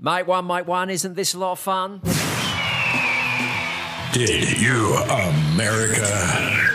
Mike one, Mike one, isn't this a lot of fun? Did you America?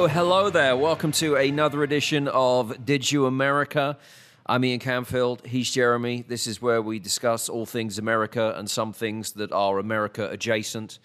Oh, hello there. Welcome to another edition of Did You America? I'm Ian Camfield. He's Jeremy. This is where we discuss all things America and some things that are America adjacent.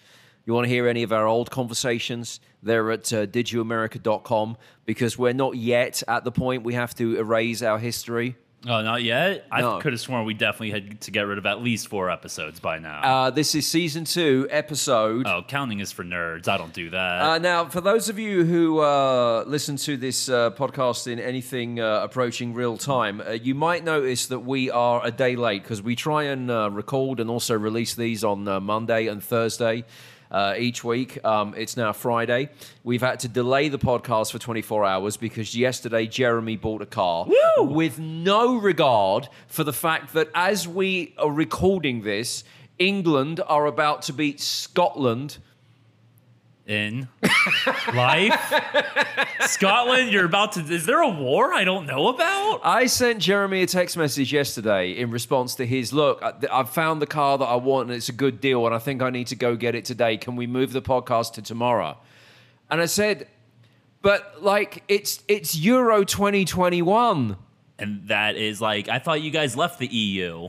You want to hear any of our old conversations? They're at uh, didyouamerica.com because we're not yet at the point we have to erase our history. Oh, not yet. No. I could have sworn we definitely had to get rid of at least four episodes by now. Uh, this is season two, episode oh, counting is for nerds. I don't do that. Uh, now, for those of you who uh, listen to this uh, podcast in anything uh, approaching real time, uh, you might notice that we are a day late because we try and uh, record and also release these on uh, Monday and Thursday. Uh, each week. Um, it's now Friday. We've had to delay the podcast for 24 hours because yesterday Jeremy bought a car with no regard for the fact that as we are recording this, England are about to beat Scotland in life, Scotland. You're about to. Is there a war I don't know about? I sent Jeremy a text message yesterday in response to his look. I- I've found the car that I want and it's a good deal, and I think I need to go get it today. Can we move the podcast to tomorrow? And I said, but like it's it's Euro 2021. And that is like I thought you guys left the EU.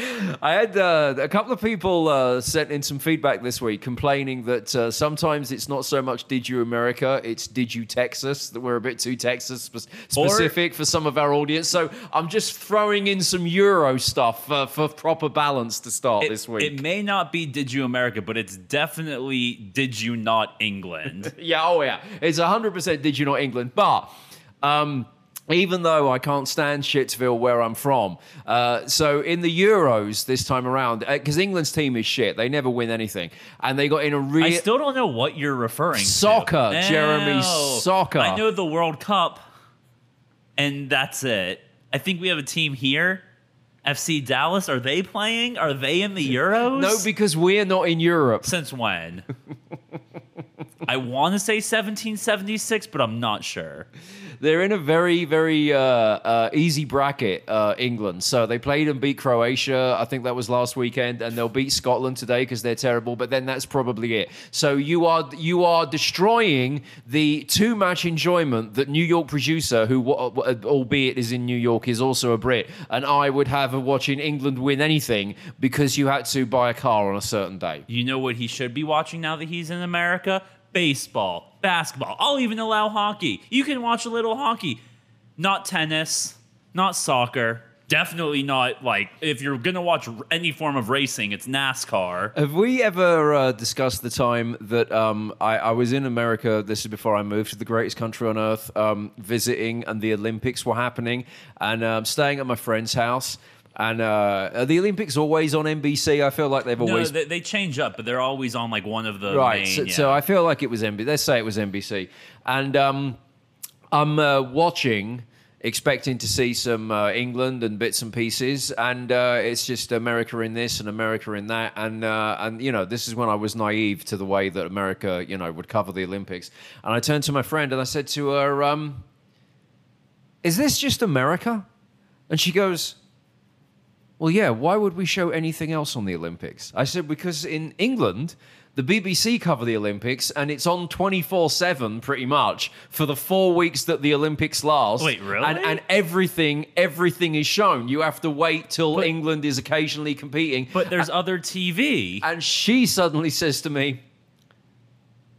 I had uh, a couple of people uh, sent in some feedback this week complaining that uh, sometimes it's not so much Did You America, it's Did You Texas, that we're a bit too Texas spe- specific for some of our audience. So I'm just throwing in some Euro stuff for proper balance to start It, this week. it may not be Did You America, but it's definitely Did You Not England. Yeah, oh yeah. It's 100% Did You Not England. But um, even though I can't stand Shitsville where I'm from, uh, so in the Euros this time around, because England's team is shit, they never win anything. And they got in a real. I still don't know what you're referring Soccer, to. Jeremy, No. soccer. I know the World Cup, and that's it. I think we have a team here. FC Dallas, are they playing? Are they in the Euros? no, because we're not in Europe. Since when? I want to say 1776, but I'm not sure. They're in a very, very uh, uh, easy bracket, uh, England. So they played and beat Croatia. I think that was last weekend, and they'll beat Scotland today because they're terrible. But then that's probably it. So you are you are destroying the two match enjoyment that New York producer, who wa- wa- albeit is in New York, is also a Brit, and I would have of watching England win anything because you had to buy a car on a certain day. You know what he should be watching now that he's in America? Baseball, basketball. I'll even allow hockey. You can watch a little hockey. Not tennis, not soccer. Definitely not like if you're to watch any form of racing, it's NASCAR. Have we ever uh, discussed the time that um, I, I was in America? This is before I moved to the greatest country on earth, um, visiting, and the Olympics were happening, and um, staying at my friend's house. And uh, are the Olympics always on NBC? I feel like they've No, always they, they change up, but they're always on like one of the right. main, so, yeah. so I feel like it was NBC. Let's say it was NBC, and um, I'm uh, watching, expecting to see some uh, England and bits and pieces, and uh, it's just America in this and America in that, and uh, and you know this is when I was naive to the way that America you know would cover the Olympics, and I turned to my friend and I said to her, um, "Is this just America?" And she goes. Well, yeah, why would we show anything else on the Olympics? I said, because in England, the BBC cover the Olympics and it's on 24 7 pretty much for the four weeks that the Olympics last. Wait, really? And, and everything, everything is shown. You have to wait till England is occasionally competing. but there's other TV. and she suddenly says to me,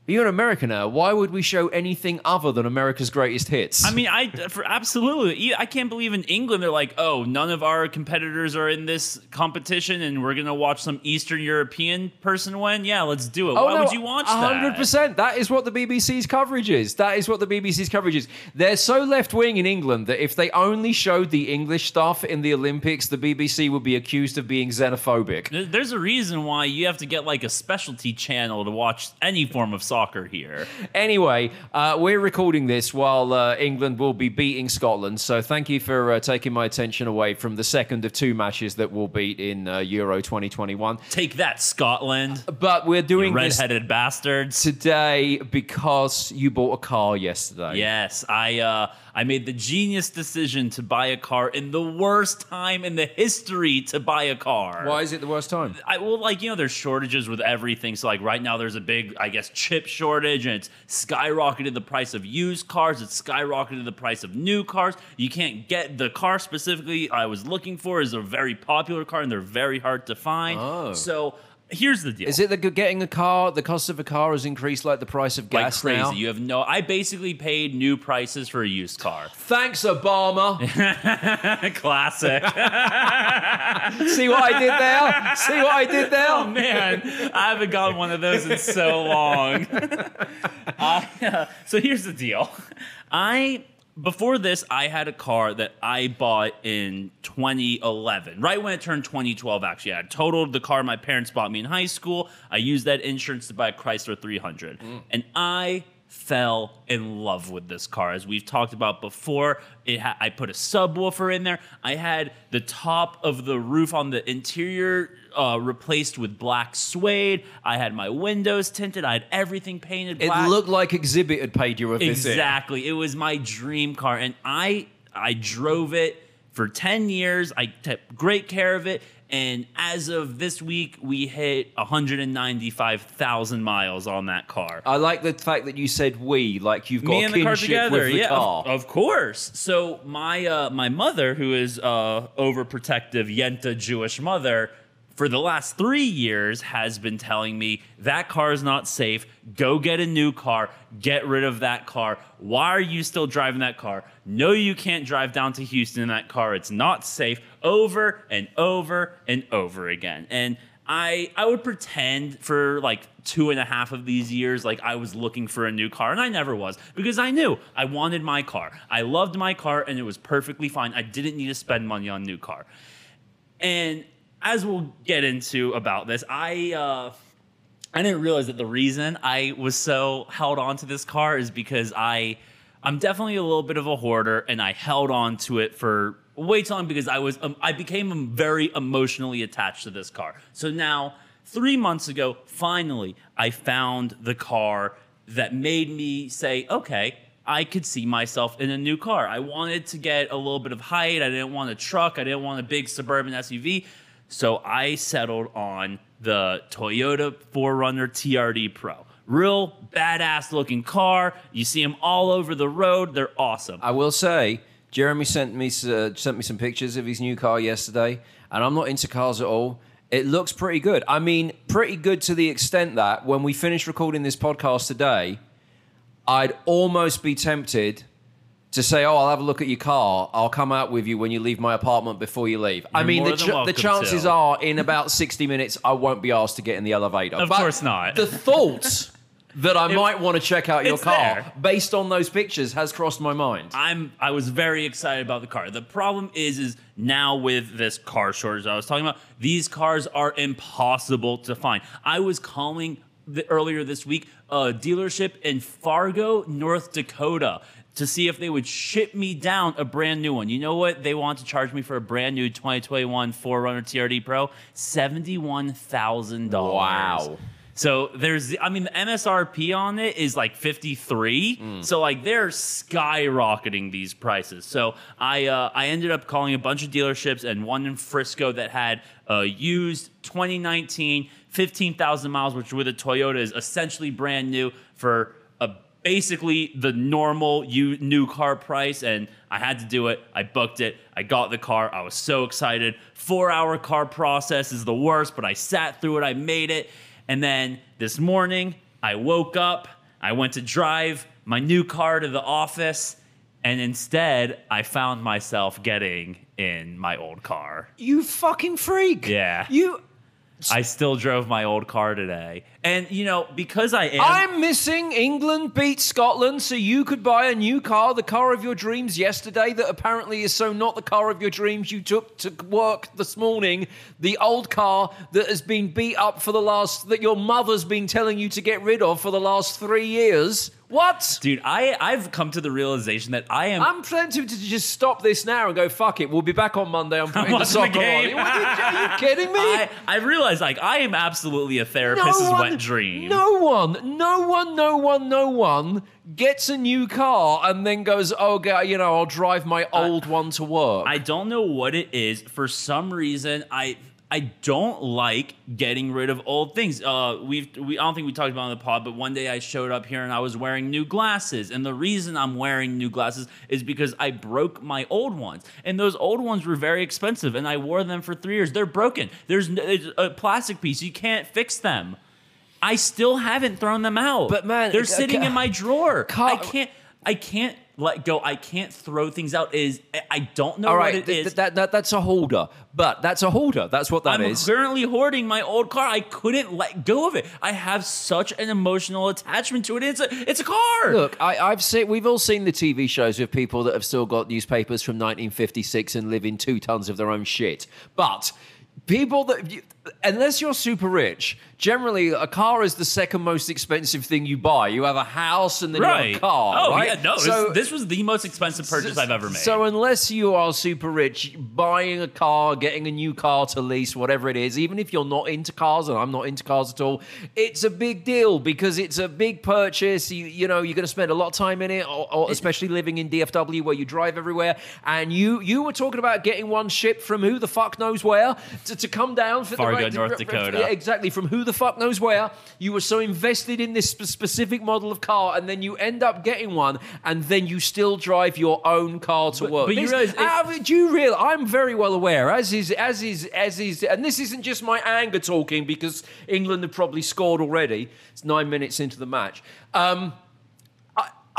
You're in America now. Why would we show anything other than America's greatest hits? I mean, I for absolutely. I can't believe in England they're like, oh, none of our competitors are in this competition, and we're gonna watch some Eastern European person win. Yeah, let's do it. Oh, Why no, would you watch that? hundred percent. That is what the BBC's coverage is. That is what the BBC's coverage is. They're so left wing in England that if they only showed the English stuff in the Olympics, the BBC would be accused of being xenophobic. There's a reason why you have to get like a specialty channel to watch any form of soccer here. Anyway, uh, we're recording this while uh, England will be beating Scotland. So thank you for uh, taking my attention away from the second of two matches that we'll beat in uh, Euro 2021. Take that, Scotland. But we're doing this Redheaded bastards. today because you bought a car yesterday. Yes, I uh, I made the genius decision to buy a car in the worst time in the history to buy a car. Why is it the worst time? I well, like you know, there's shortages with everything. So like right now, there's a big, I guess, chip shortage, and it's skyrocketed the price of used cars. It's skyrocketed the price of new cars. You can't get the car specifically I was looking for is a very popular car, and they're very hard to find. Oh. So here's the deal. Is it that getting a car, the cost of a car has increased like the price of like gas crazy? now? You have no. I basically paid new prices for a used car. Thanks, Obama. Classic. See what I did there? See what I did there? Oh man, I haven't gotten one of those in so long. I, uh, so here's the deal. I before this, I had a car that I bought in 2011, right when it turned 2012. Actually, I had totaled the car my parents bought me in high school. I used that insurance to buy a Chrysler 300, mm. and I fell in love with this car. As we've talked about before, it ha- I put a subwoofer in there. I had the top of the roof on the interior uh, replaced with black suede. I had my windows tinted. I had everything painted It looked like Xzibit had paid you a visit. Exactly. It was my dream car, and I I drove it for ten years. I took great care of it, and as of this week, we hit 195,000 miles on that car. I like the fact that you said we, like you've got Me and the car together, yeah, car. Of, of course. So my uh, my mother, who is uh, overprotective Yenta Jewish mother, for the last three years has been telling me that car is not safe. Go get a new car. Get rid of that car. Why are you still driving that car? No, you can't drive down to Houston in that car. It's not safe. Over and over and over again. And I I would pretend for like two and a half of these years like I was looking for a new car, and I never was because I knew I wanted my car. I loved my car, and it was perfectly fine. I didn't need to spend money on a new car. And as we'll get into about this, I uh, I didn't realize that the reason I was so held on to this car is because I I'm definitely a little bit of a hoarder, and I held on to it for way too long because I was um, I became um, very emotionally attached to this car. So now, three months ago, finally, I found the car that made me say, okay. I could see myself in a new car. I wanted to get a little bit of height. I didn't want a truck. I didn't want a big suburban SUV. So I settled on the Toyota 4Runner TRD Pro. Real badass looking car. You see them all over the road. They're awesome. I will say, Jeremy sent me uh, sent me some pictures of his new car yesterday, and I'm not into cars at all. It looks pretty good. I mean, pretty good to the extent that when we finish recording this podcast today, I'd almost be tempted to say, "Oh, I'll have a look at your car. I'll come out with you when you leave my apartment before you leave." I You're mean, the, ch- the chances to. are, in about 60 minutes, I won't be asked to get in the elevator. Of But course not. The thought that I might want to check out your car there. based on those pictures has crossed my mind. I'm I was very excited about the car. The problem is is now with this car shortage I was talking about, these cars are impossible to find. I was calling the, earlier this week a dealership in Fargo, North Dakota to see if they would ship me down a brand new one. You know what? They want to charge me for a brand new 2021 4Runner TRD Pro, $71,000. Wow. So there's, I mean, the MSRP on it is like 53. So like they're skyrocketing these prices. So I uh, I ended up calling a bunch of dealerships and one in Frisco that had uh, used 2019 15,000 miles, which with a Toyota is essentially brand new for a basically the normal you new car price and I had to do it. I booked it. I got the car. I was so excited. 4-hour car process is the worst, but I sat through it. I made it. And then this morning, I woke up, I went to drive my new car to the office, and instead I found myself getting in my old car. You fucking freak. Yeah. You. I still drove my old car today. And you know, because I am I'm missing England beat Scotland, so you could buy a new car, the car of your dreams yesterday, that apparently is so not the car of your dreams you took to work this morning. The old car that has been beat up for the last, that your mother's been telling you to get rid of for the last three years. What? dude, I I've come to the realization that I am I'm tempted to just stop this now and go, fuck it, we'll be back on Monday. I'm putting the soccer game. on. Are you, kidding me? I, I realize like I am absolutely a therapist's wet dream. No one, no one, no one, no one gets a new car and then goes, oh, God, you know, I'll drive my uh, old one to work. I don't know what it is. For some reason, I I don't like getting rid of old things. Uh, we've we I don't think we talked about it on the pod, but one day I showed up here and I was wearing new glasses, and the reason I'm wearing new glasses is because I broke my old ones, and those old ones were very expensive, and I wore them for three years. They're broken. There's, n- it's a plastic piece. You can't fix them. I still haven't thrown them out. But, man, they're sitting in my drawer. car- I can't. I can't let go. I can't throw things out. Is I don't know All what right, it th- is. th- that, that, that's a holder, but that's a holder. That's what that I'm is. currently hoarding my old car. I couldn't let go of it. I have such an emotional attachment to it. It's a it's a car. Look, I, I've seen. We've all seen the TV shows with people that have still got newspapers from 1956 and live in two tons of their own shit. But people that, you- unless you're super rich, generally a car is the second most expensive thing you buy. You have a house and then you have a car. oh right? yeah, no. So- this, was the most expensive purchase I've ever made. So unless you are super rich, buying a car, getting a new car to lease, whatever it is, even if you're not into cars, and I'm not into cars at all, it's a big deal because it's a big purchase. You, you know, you're going to spend a lot of time in it, or, or especially living in DFW where you drive everywhere. And you you were talking about getting one shipped from who the fuck knows where to, to come down for Fargo, the right- North Dakota. yeah, exactly from who the fuck knows where. You were so invested in this specific model of car, and then you end up getting one, and then you still drive your own car to work. but you realize uh, do you realize? I'm very well aware, as is as is as is, and this isn't just my anger talking because England have probably scored already. It's nine minutes into the match. Um,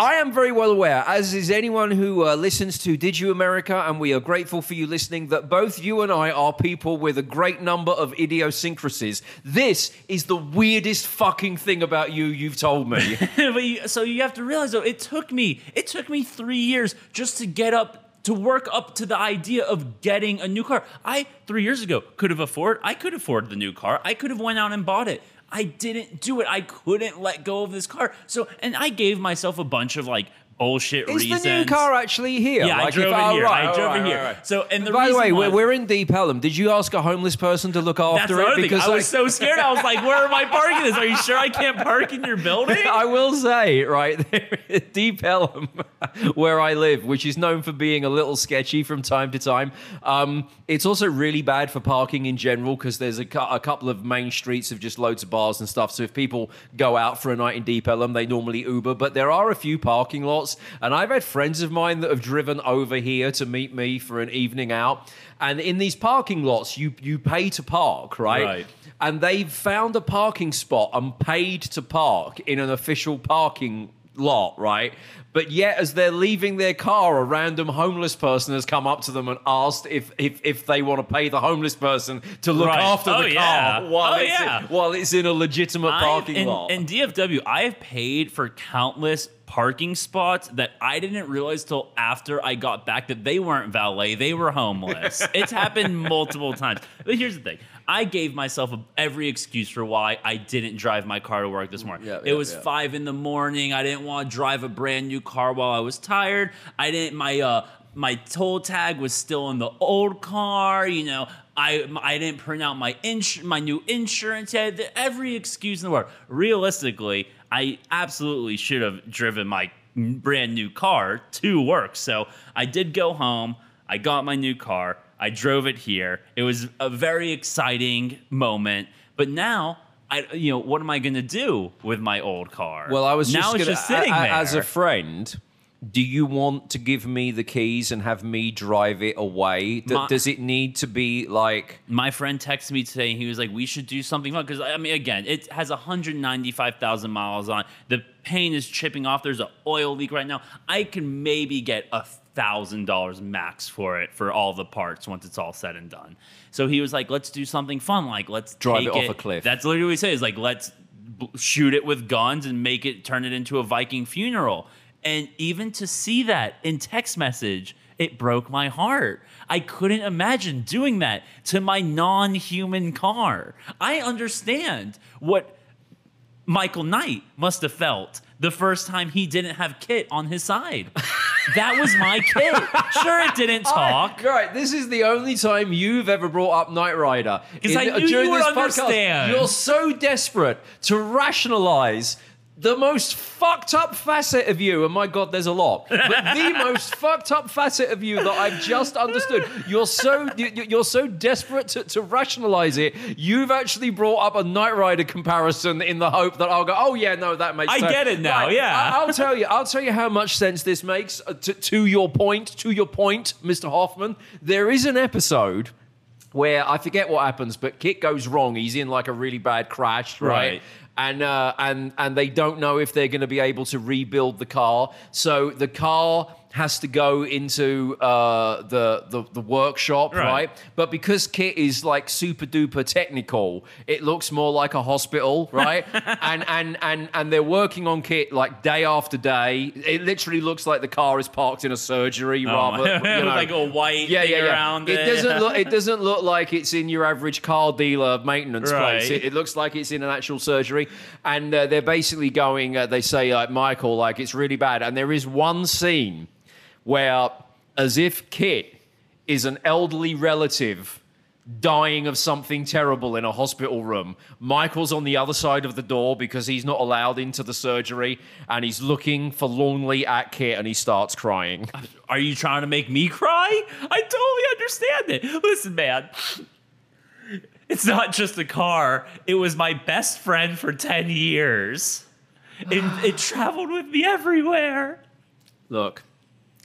I, am very well aware, as is anyone who uh, listens to Did You America, and we are grateful for you listening, that both you and I are people with a great number of idiosyncrasies. This is the weirdest fucking thing about you you've told me. you, so you have to realize though, it took me it took me three years just to get up to work up to the idea of getting a new car. I three years ago could have afford I could afford the new car. I could have went out and bought it. I didn't do it. I couldn't let go of this car. So and I gave myself a bunch of like bullshit Is reasons. the new car actually here? Yeah, I drove if- it oh, here. right, I drove right, it here. right. So and the By the reason way, we're, we're in Deep Ellum. Did you ask a homeless person to look that's after the it? other thing. I like- was so scared. I was like, "Where am I parking this? Are you sure I can't park in your building?" I will say, right, there Deep Ellum, where I live, which is known for being a little sketchy from time to time, um, it's also really bad for parking in general because there's a, cou- a couple of main streets of just loads of bars and stuff. So if people go out for a night in Deep Ellum, they normally Uber. But there are a few parking lots, and I've had friends of mine that have driven over here to meet me for an evening out. And in these parking lots, you you pay to park, right? Right. and they've found a parking spot and paid to park in an official parking lot, right? But yet, as they're leaving their car, a random homeless person has come up to them and asked if if, if they want to pay the homeless person to look Right. after Oh, the yeah. car while, Oh, it's yeah. in, while it's in a legitimate I've- parking in, lot. in DFW, I have paid for countless parking spots that I didn't realize till after I got back that they weren't valet, they were homeless. it's happened multiple times. But here's the thing. I gave myself every excuse for why I didn't drive my car to work this morning. Yeah, it yeah, was yeah. five in the morning. I didn't want to drive a brand new car while I was tired. I didn't. My uh, my toll tag was still in the old car. You know, I I didn't print out my ins- my new insurance yet. Every excuse in the world. Realistically, I absolutely should have driven my brand new car to work. So I did go home. I got my new car. I drove it here. It was a very exciting moment. But now. I, you know, what am I going to do with my old car? well, I was now just gonna, just sitting a- a- there. as a friend. Do you want to give me the keys and have me drive it away? D- My- does it need to be like My friend texted me today. He was like, "We should do something fun." Because I mean, again, it has 195,000 miles on. it. The paint is chipping off. There's an oil leak right now. I can maybe get a thousand dollars max for it for all the parts once it's all said and done. So he was like, "Let's do something fun. Like, let's Drive take it off a cliff. That's literally what he says. Like, let's shoot it with guns and make it turn it into a Viking funeral." And even to see that in text message, it broke my heart. I couldn't imagine doing that to my non human car. I understand what Michael Knight must have felt the first time he didn't have KITT on his side. that was my KITT. Sure, it didn't talk. Right, this is the only time you've ever brought up Knight Rider. 'Cause I knew you would this podcast. understand. You're so desperate to rationalize the most fucked up facet of you, and my god, there's a lot. But the most fucked up facet of you that I've just understood. You're so you- you're so desperate to, to rationalize it. You've actually brought up a Knight Rider comparison in the hope that I'll go, oh yeah, no, that makes. I sense." get it now, Right, yeah. I- I'll tell you. I'll tell you how much sense this makes. uh, To, to your point, to your point, Mr. Hoffman. There is an episode where I forget what happens, but KITT goes wrong. He's in like a really bad crash, right? Right. And uh, and and they don't know if they're going to be able to rebuild the car. So the car has to go into uh, the, the the workshop, Right. right? But because KITT is like super duper technical, it looks more like a hospital, right? and and and and they're working on KITT like day after day. It literally looks like the car is parked in a surgery rather, Oh, you know. like a white yeah, yeah, yeah. around it it. doesn't look. It doesn't look like it's in your average car dealer maintenance place. It, it looks like it's in an actual surgery, and uh, they're basically going. Uh, they say like Michael, like it's really bad. And there is one scene where, as if KITT is an elderly relative dying of something terrible in a hospital room. Michael's on the other side of the door because he's not allowed into the surgery, and he's looking forlornly at KITT, and he starts crying. Are you trying to make me cry? I totally understand it. Listen, man. It's not just a car. It was my best friend for 10 years. It, it traveled with me everywhere. Look,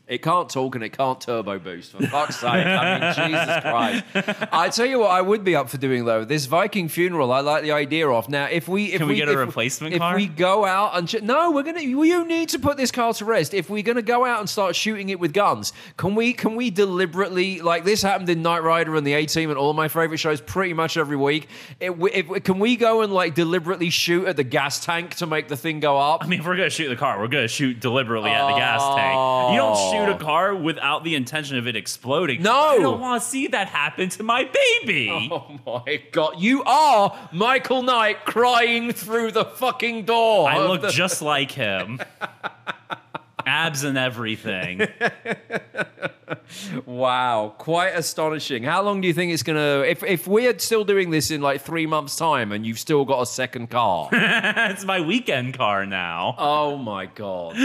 it can't talk and it can't turbo boost. For fuck's sake! I mean, Jesus Christ! I tell you what, I would be up for doing though. This Viking funeral, I like the idea of. Now, if we if Can we get a if- replacement if car? we go out and ch- no, we're gonna. You need to put this car to rest. If we're gonna go out and start shooting it with guns, can we? Can we deliberately like this happened in Knight Rider and the A Team and all my favorite shows pretty much every week. It, if, can we go and like deliberately shoot at the gas tank to make the thing go up? I mean, if we're going to shoot the car, we're going to shoot deliberately at the gas tank. You don't shoot a car without the intention of it exploding. No. I don't want to see that happen to my baby. Oh my god, you are Michael Knight crying through the fucking door. I of look the- just like him. Abs and everything. Wow, quite astonishing. How long do you think it's gonna if if we're still doing this in like three months' time and you've still got a second car? it's my weekend car now. oh my god.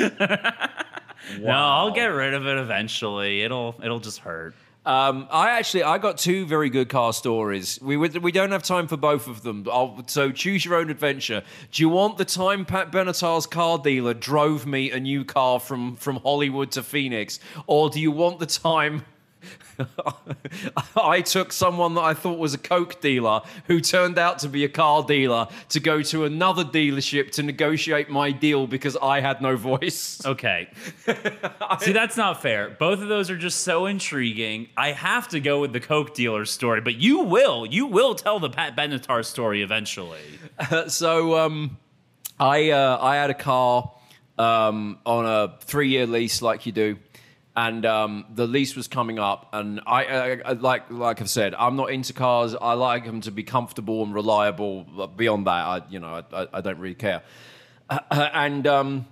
No, I'll get rid of it eventually. It'll it'll just hurt. Um, I actually I got two very good car stories. We we don't have time for both of them. I'll, so choose your own adventure. Do you want the time Pat Benatar's car dealer drove me a new car from from Hollywood to Phoenix, or do you want the time? I took someone that I thought was a Coke dealer who turned out to be a car dealer to go to another dealership to negotiate my deal because I had no voice. Okay. See, that's not fair. Both of those are just so intriguing. I have to go with the Coke dealer story, but you will. You will tell the Pat Benatar story eventually. so um, I uh, I had a car um, on a three year lease, like you do, and um, the lease was coming up, and I, I, I like like I've said, I'm not into cars. I like them to be comfortable and reliable. Beyond that, I you know I, I, I don't really care. Uh, and um,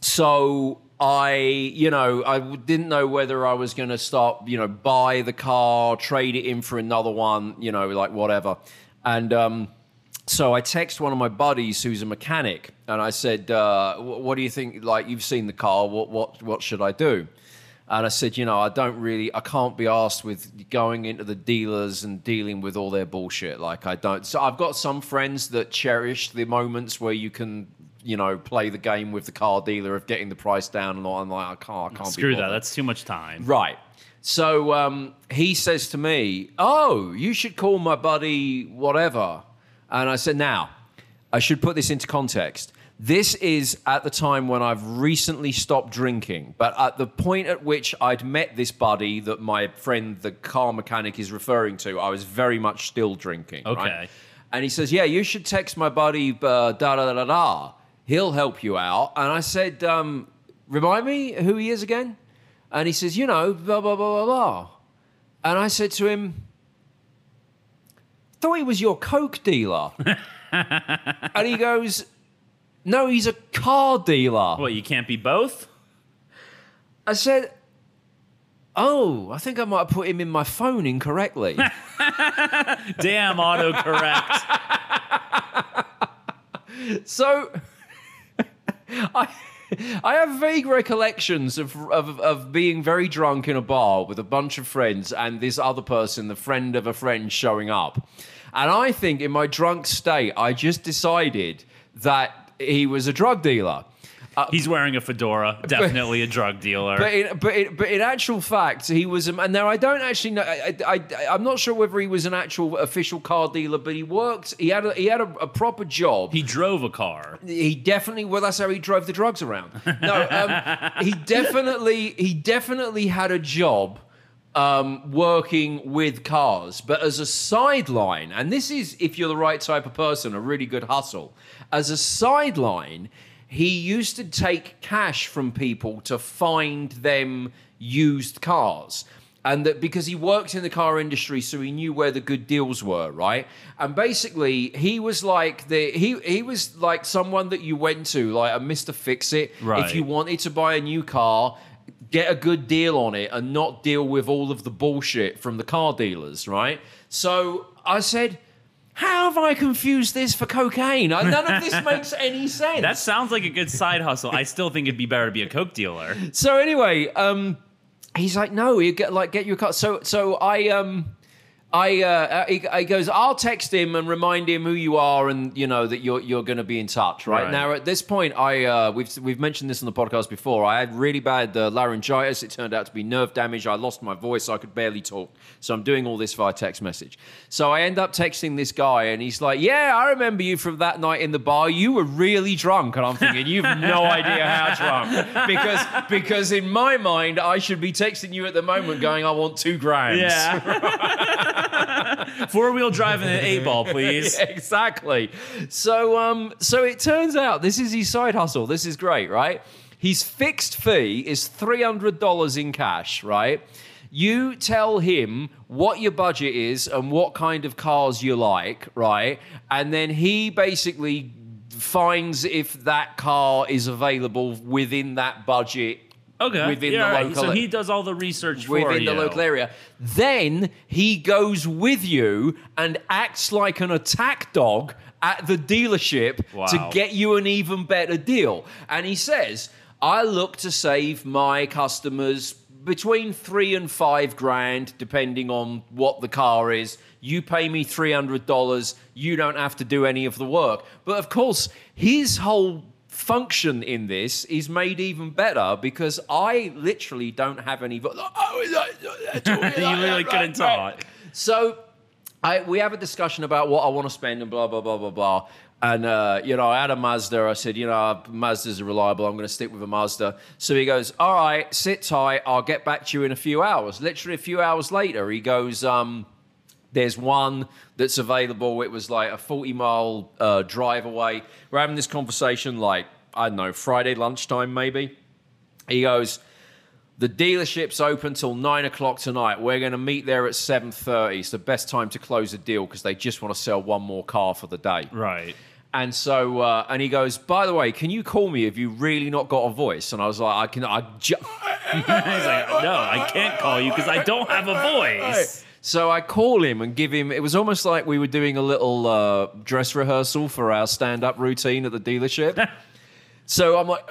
so I, you know, I didn't know whether I was going to start, you know, buy the car, trade it in for another one, you know, like whatever. And um, so I text one of my buddies who's a mechanic, and I said, uh, "What do you think? Like, you've seen the car. What what what should I do?" And I said, you know, I don't really, I can't be asked with going into the dealers and dealing with all their bullshit. Like, I don't. So I've got some friends that cherish the moments where you can you know, play the game with the car dealer of getting the price down and all. I'm like, I can't, I can't Screw that. That's too much time. Right. So um, he says to me, Oh, you should call my buddy whatever. And I said, Now, I should put this into context. This is at the time when I've recently stopped drinking, but at the point at which I'd met this buddy that my friend, the car mechanic, is referring to, I was very much still drinking. right? Okay. And he says, Yeah, you should text my buddy, uh, da da da da da. He'll help you out. And I said, um, Remind me who he is again? And he says, You know, blah, blah, blah, blah, blah. And I said to him, Thought he was your Coke dealer. and he goes, No, he's a car dealer. What, you can't be both? I said, Oh, I think I might have put him in my phone incorrectly. Damn autocorrect. So, I, I have vague recollections of, of of being very drunk in a bar with a bunch of friends and this other person, the friend of a friend, showing up. And I think in my drunk state, I just decided that he was a drug dealer. He's wearing a fedora. Definitely a drug dealer. But in, but in, but in actual fact, he was. And now I don't actually know. I, I, I'm not sure whether he was an actual official car dealer, but he worked. He had a, he had a, a proper job. he drove a car. He definitely well that's how he drove the drugs around. No, um, he definitely he definitely had a job um, working with cars, but as a sideline, and this is if you're the right type of person, a really good hustle. As a sideline, he used to take cash from people to find them used cars and that because he worked in the car industry so he knew where the good deals were right and basically he was like the he he was like someone that you went to like a mr fix it Right. if you wanted to buy a new car get a good deal on it and not deal with all of the bullshit from the car dealers right so i said how have I confused this for cocaine? None of this makes any sense. That sounds like a good side hustle. I still think it'd be better to be a coke dealer. So anyway, um, he's like, no, you get like get your car. So so I um. I, uh, he, he goes. I'll text him and remind him who you are, and you know that you're you're going to be in touch, right? Right. Now at this point, I uh, we've we've mentioned this on the podcast before. I had really bad uh, laryngitis. It turned out to be nerve damage. I lost my voice. I could barely talk. So I'm doing all this via text message. So I end up texting this guy, and he's like, "Yeah, I remember you from that night in the bar. You were really drunk." And I'm thinking, "You've no idea how drunk," because because in my mind, I should be texting you at the moment, going, "I want two grams." Yeah. Four wheel drive and an eight ball, please. exactly. So um so it turns out this is his side hustle. This is great, right? His fixed fee is $300 in cash, right? You tell him what your budget is and what kind of cars you like, right? And then he basically finds if that car is available within that budget Okay. within yeah, the local So he does all the research for within you. the local area. Then he goes with you and acts like an attack dog at the dealership Wow. to get you an even better deal. And he says, I look to save my customers between three and five grand, depending on what the car is. You pay me $300, you don't have to do any of the work. But of course, his whole function in this is made even better because I literally don't have any. vo- you literally couldn't talk. So I, we have a discussion about what I want to spend and blah blah blah blah blah. And uh, you know, I had a Mazda. I said, you know, Mazdas are reliable. I'm going to stick with a Mazda. So he goes, all right, sit tight. I'll get back to you in a few hours. Literally a few hours later, he goes, um, there's one that's available. It was like a 40 mile uh, drive away. We're having this conversation like, I don't know, Friday lunchtime maybe. He goes, the dealership's open till nine o'clock tonight. We're going to meet there at 7.30. It's the best time to close a deal because they just want to sell one more car for the day. Right. And so, uh, and he goes, by the way, can you call me if you really not got a voice? And I was like, I can, I ju- He's like, no, I can't call you because I don't have a voice. So I call him and give him. It was almost like we were doing a little uh, dress rehearsal for our stand-up routine at the dealership. so I'm like,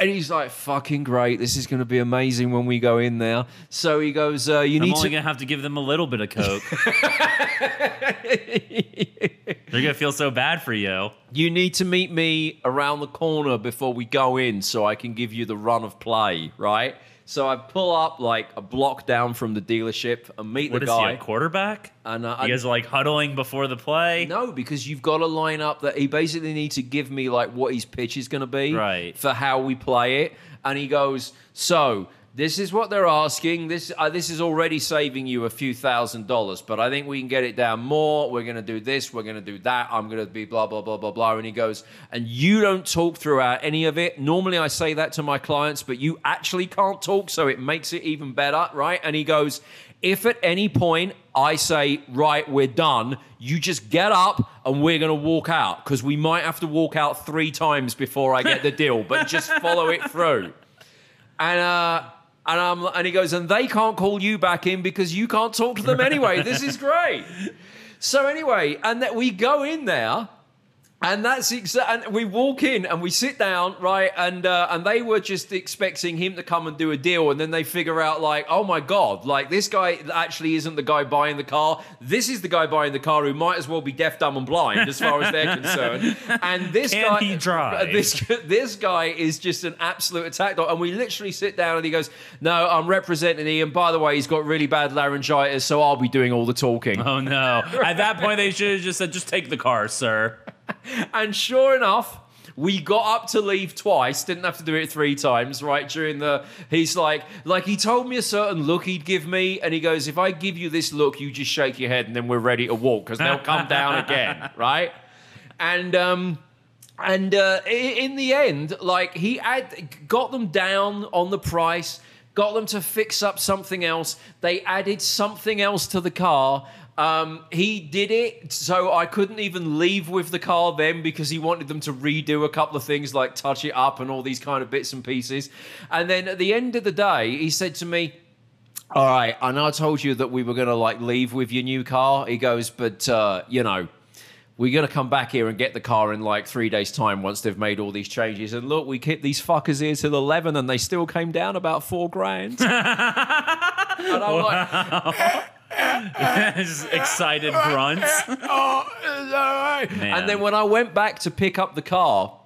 and he's like, "Fucking great! This is going to be amazing when we go in there." So he goes, uh, "You I'm need only to." gonna have to give them a little bit of coke. They're They're gonna feel so bad for you. You need to meet me around the corner before we go in so I can give you the run of play, right? So I pull up like a block down from the dealership and meet What the is he, a quarterback? and uh, You guys are like huddling before the play. No, because you've got to line up that he basically needs to give me like what his pitch is going to be Right. for how we play it. And he goes, "So this is what they're asking. This uh, this is already saving you a few thousand dollars, but I think we can get it down more. We're going to do this. We're going to do that. I'm going to be blah blah blah blah blah." And he goes, "And you don't talk throughout any of it. Normally I say that to my clients, but you actually can't talk, so it makes it even better, right?" And he goes. If at any point I say, right, we're done, you just get up and we're going to walk out because we might have to walk out three times before I get the deal, but just follow it through. And, uh, and, I'm, and he goes, and they can't call you back in because you can't talk to them anyway. This is great. So anyway, and that we go in there, and that's exa- and we walk in and we sit down, right? And uh, and they were just expecting him to come and do a deal, and then they figure out like, oh my god, like this guy actually isn't the guy buying the car. This is the guy buying the car who might as well be deaf, dumb, and blind as far as they're concerned. And this Can guy, he drive? This this guy is just an absolute attack dog. And we literally sit down and he goes, no, I'm representing Ian. By the way, he's got really bad laryngitis, so I'll be doing all the talking. Oh no! At that point, they should have just said, "Just take the car, sir." And sure enough, we got up to leave twice. Didn't have to do it three times, right? During the, he's like, like he told me a certain look he'd give me, and he goes, if I give you this look, you just shake your head, and then we're ready to walk because they'll come down again, right? And um, and uh, in the end, like he had got them down on the price, got them to fix up something else. They added something else to the car. Um, he did it so I couldn't even leave with the car then because he wanted them to redo a couple of things like touch it up and all these kind of bits and pieces. And then at the end of the day, he said to me, all right, I know I told you that we were going to like leave with your new car. He goes, but uh, you know, we're going to come back here and get the car in like three days' time once they've made all these changes. And look, we kept these fuckers here till 11 and they still came down about four grand. and I'm like, Just excited grunts. oh, is that right? Man. And then when I went back to pick up the car,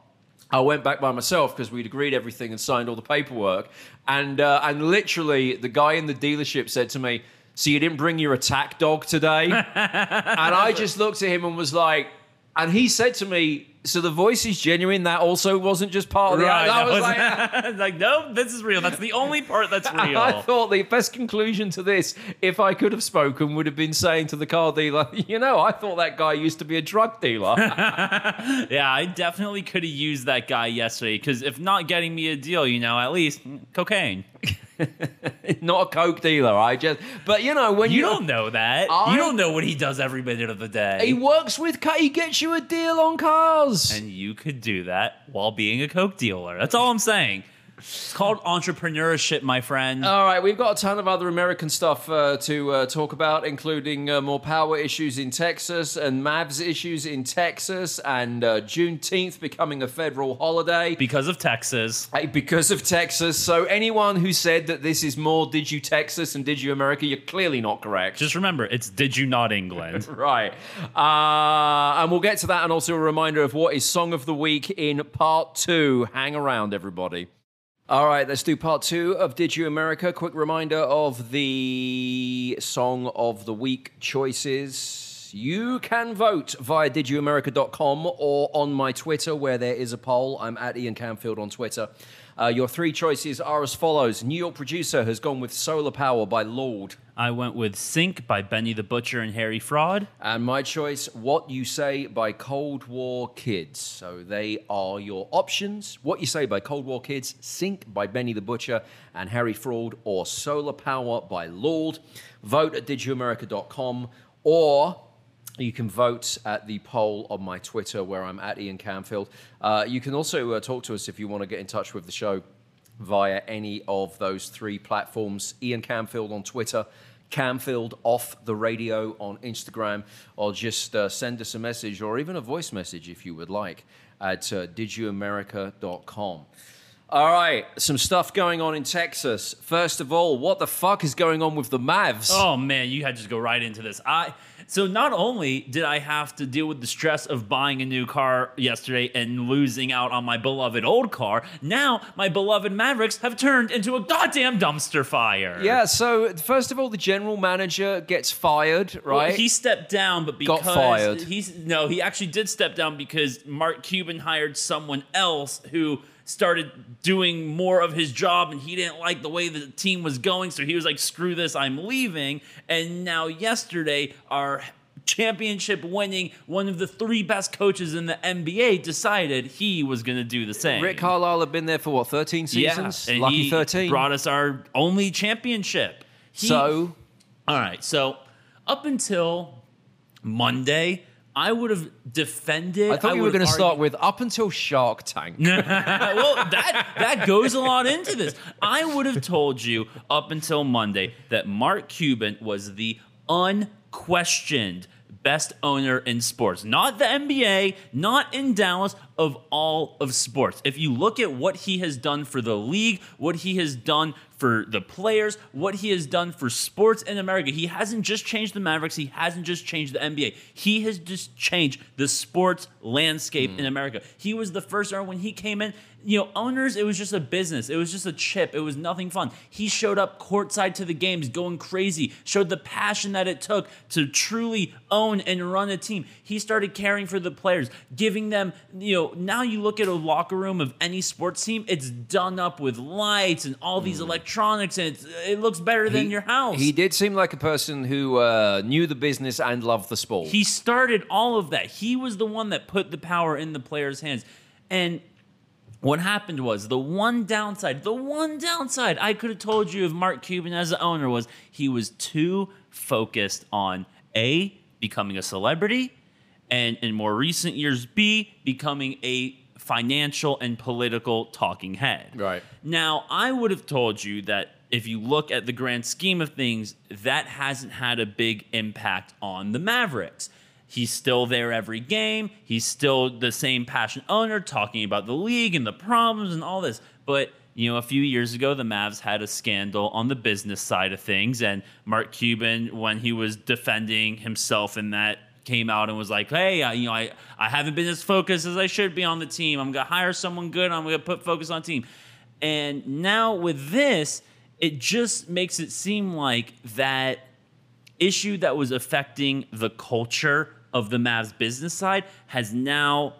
I went back by myself because we'd agreed everything and signed all the paperwork. And uh, and literally, the guy in the dealership said to me, "So you didn't bring your attack dog today?" and I just looked at him and was like, and he said to me, "So the voice is genuine. That also wasn't just part of the." Right, I that was was like. like, no, this is real. That's the only part that's real. I thought the best conclusion to this, if I could have spoken, would have been saying to the car dealer, you know, I thought that guy used to be a drug dealer. Yeah, I definitely could have used that guy yesterday because if not getting me a deal, you know, at least cocaine. Not a coke dealer. I just, but you know, when you, You don't know that. I- you don't know what he does every minute of the day. he works with, he gets you a deal on cars. And you could do that while being a coke dealer. That's all I'm saying. It's called entrepreneurship, my friend. All right, we've got a ton of other American stuff uh, to uh, talk about, including uh, more power issues in Texas and Mavs issues in Texas, and uh, Juneteenth becoming a federal holiday. because of Texas. Hey, because of Texas. So anyone who said that this is more Did You Texas and Did You America, you're clearly not correct. Just remember, it's Did You Not England? Right. Uh, and we'll get to that and also a reminder of what is Song of the Week in part two. Hang around, everybody. All right, let's do part two of Did You America. Quick reminder of the Song of the Week choices. You can vote via didyouamerica.com or on my Twitter, where there is a poll. I'm at Ian Camfield on Twitter. Uh, your three choices are as follows New York producer has gone with Solar Power by Lorde. I went with Sink by Benny the Butcher and Harry Fraud. And my choice, What You Say by Cold War Kids. So they are your options. What You Say by Cold War Kids, Sink by Benny the Butcher and Harry Fraud, or Solar Power by Lorde. Vote at didyouamerica.com or you can vote at the poll on my Twitter where I'm at Ian Camfield. Uh, you can also uh, talk to us if you want to get in touch with the show via any of those three platforms. Ian Camfield on Twitter, Camfield off the radio on Instagram, or just uh, send us a message or even a voice message if you would like at uh, didyouamerica.com. All right, some stuff going on in Texas. First of all, what the fuck is going on with the Mavs? Oh man, you had to go right into this. I So not only did I have to deal with the stress of buying a new car yesterday and losing out on my beloved old car, now my beloved Mavericks have turned into a goddamn dumpster fire. Yeah, so first of all, the general manager gets fired, Well, right? he stepped down, but because Got fired. he's no, he actually did step down because Mark Cuban hired someone else who started doing more of his job and he didn't like the way the team was going so he was like screw this i'm leaving and now yesterday our championship winning one of the three best coaches in the nba decided he was going to do the same Rick Carlisle had been there for what, 13 seasons? and Lucky he 13. brought us our only championship He- so, all right. So up until Monday, I would have defended. I thought you were going to start with up until Shark Tank. well, that that goes a lot into this. I would have told you up until Monday that Mark Cuban was the unquestioned best owner in sports. Not the NBA, not in Dallas, of all of sports. If you look at what he has done for the league, what he has done for the players, what he has done for sports in America, he hasn't just changed the Mavericks, he hasn't just changed the NBA. He has just changed the sports landscape hmm. in America. He was the first owner when he came in. You know, owners, it was just a business. It was just a chip. It was nothing fun. He showed up courtside to the games, going crazy, showed the passion that it took to truly own and run a team. He started caring for the players, giving them, you know, now you look at a locker room of any sports team, it's done up with lights and all these electronics, and it's, it looks better than your house. He did seem like a person who uh, knew the business and loved the sport. He started all of that. He was the one that put the power in the players' hands. And what happened was the one downside, the one downside I could have told you of Mark Cuban as the owner was he was too focused on A, becoming a celebrity, and in more recent years, B, becoming a financial and political talking head. Right. Now, I would have told you that if you look at the grand scheme of things, that hasn't had a big impact on the Mavericks. He's still there every game. He's still the same passionate owner talking about the league and the problems and all this. But, you know, a few years ago, the Mavs had a scandal on the business side of things. And Mark Cuban, when he was defending himself in that, came out and was like, hey, I, you know, I, I haven't been as focused as I should be on the team. I'm to hire someone good. I'm to put focus on team. And now with this, it just makes it seem like that issue that was affecting the culture of the Mavs business side has now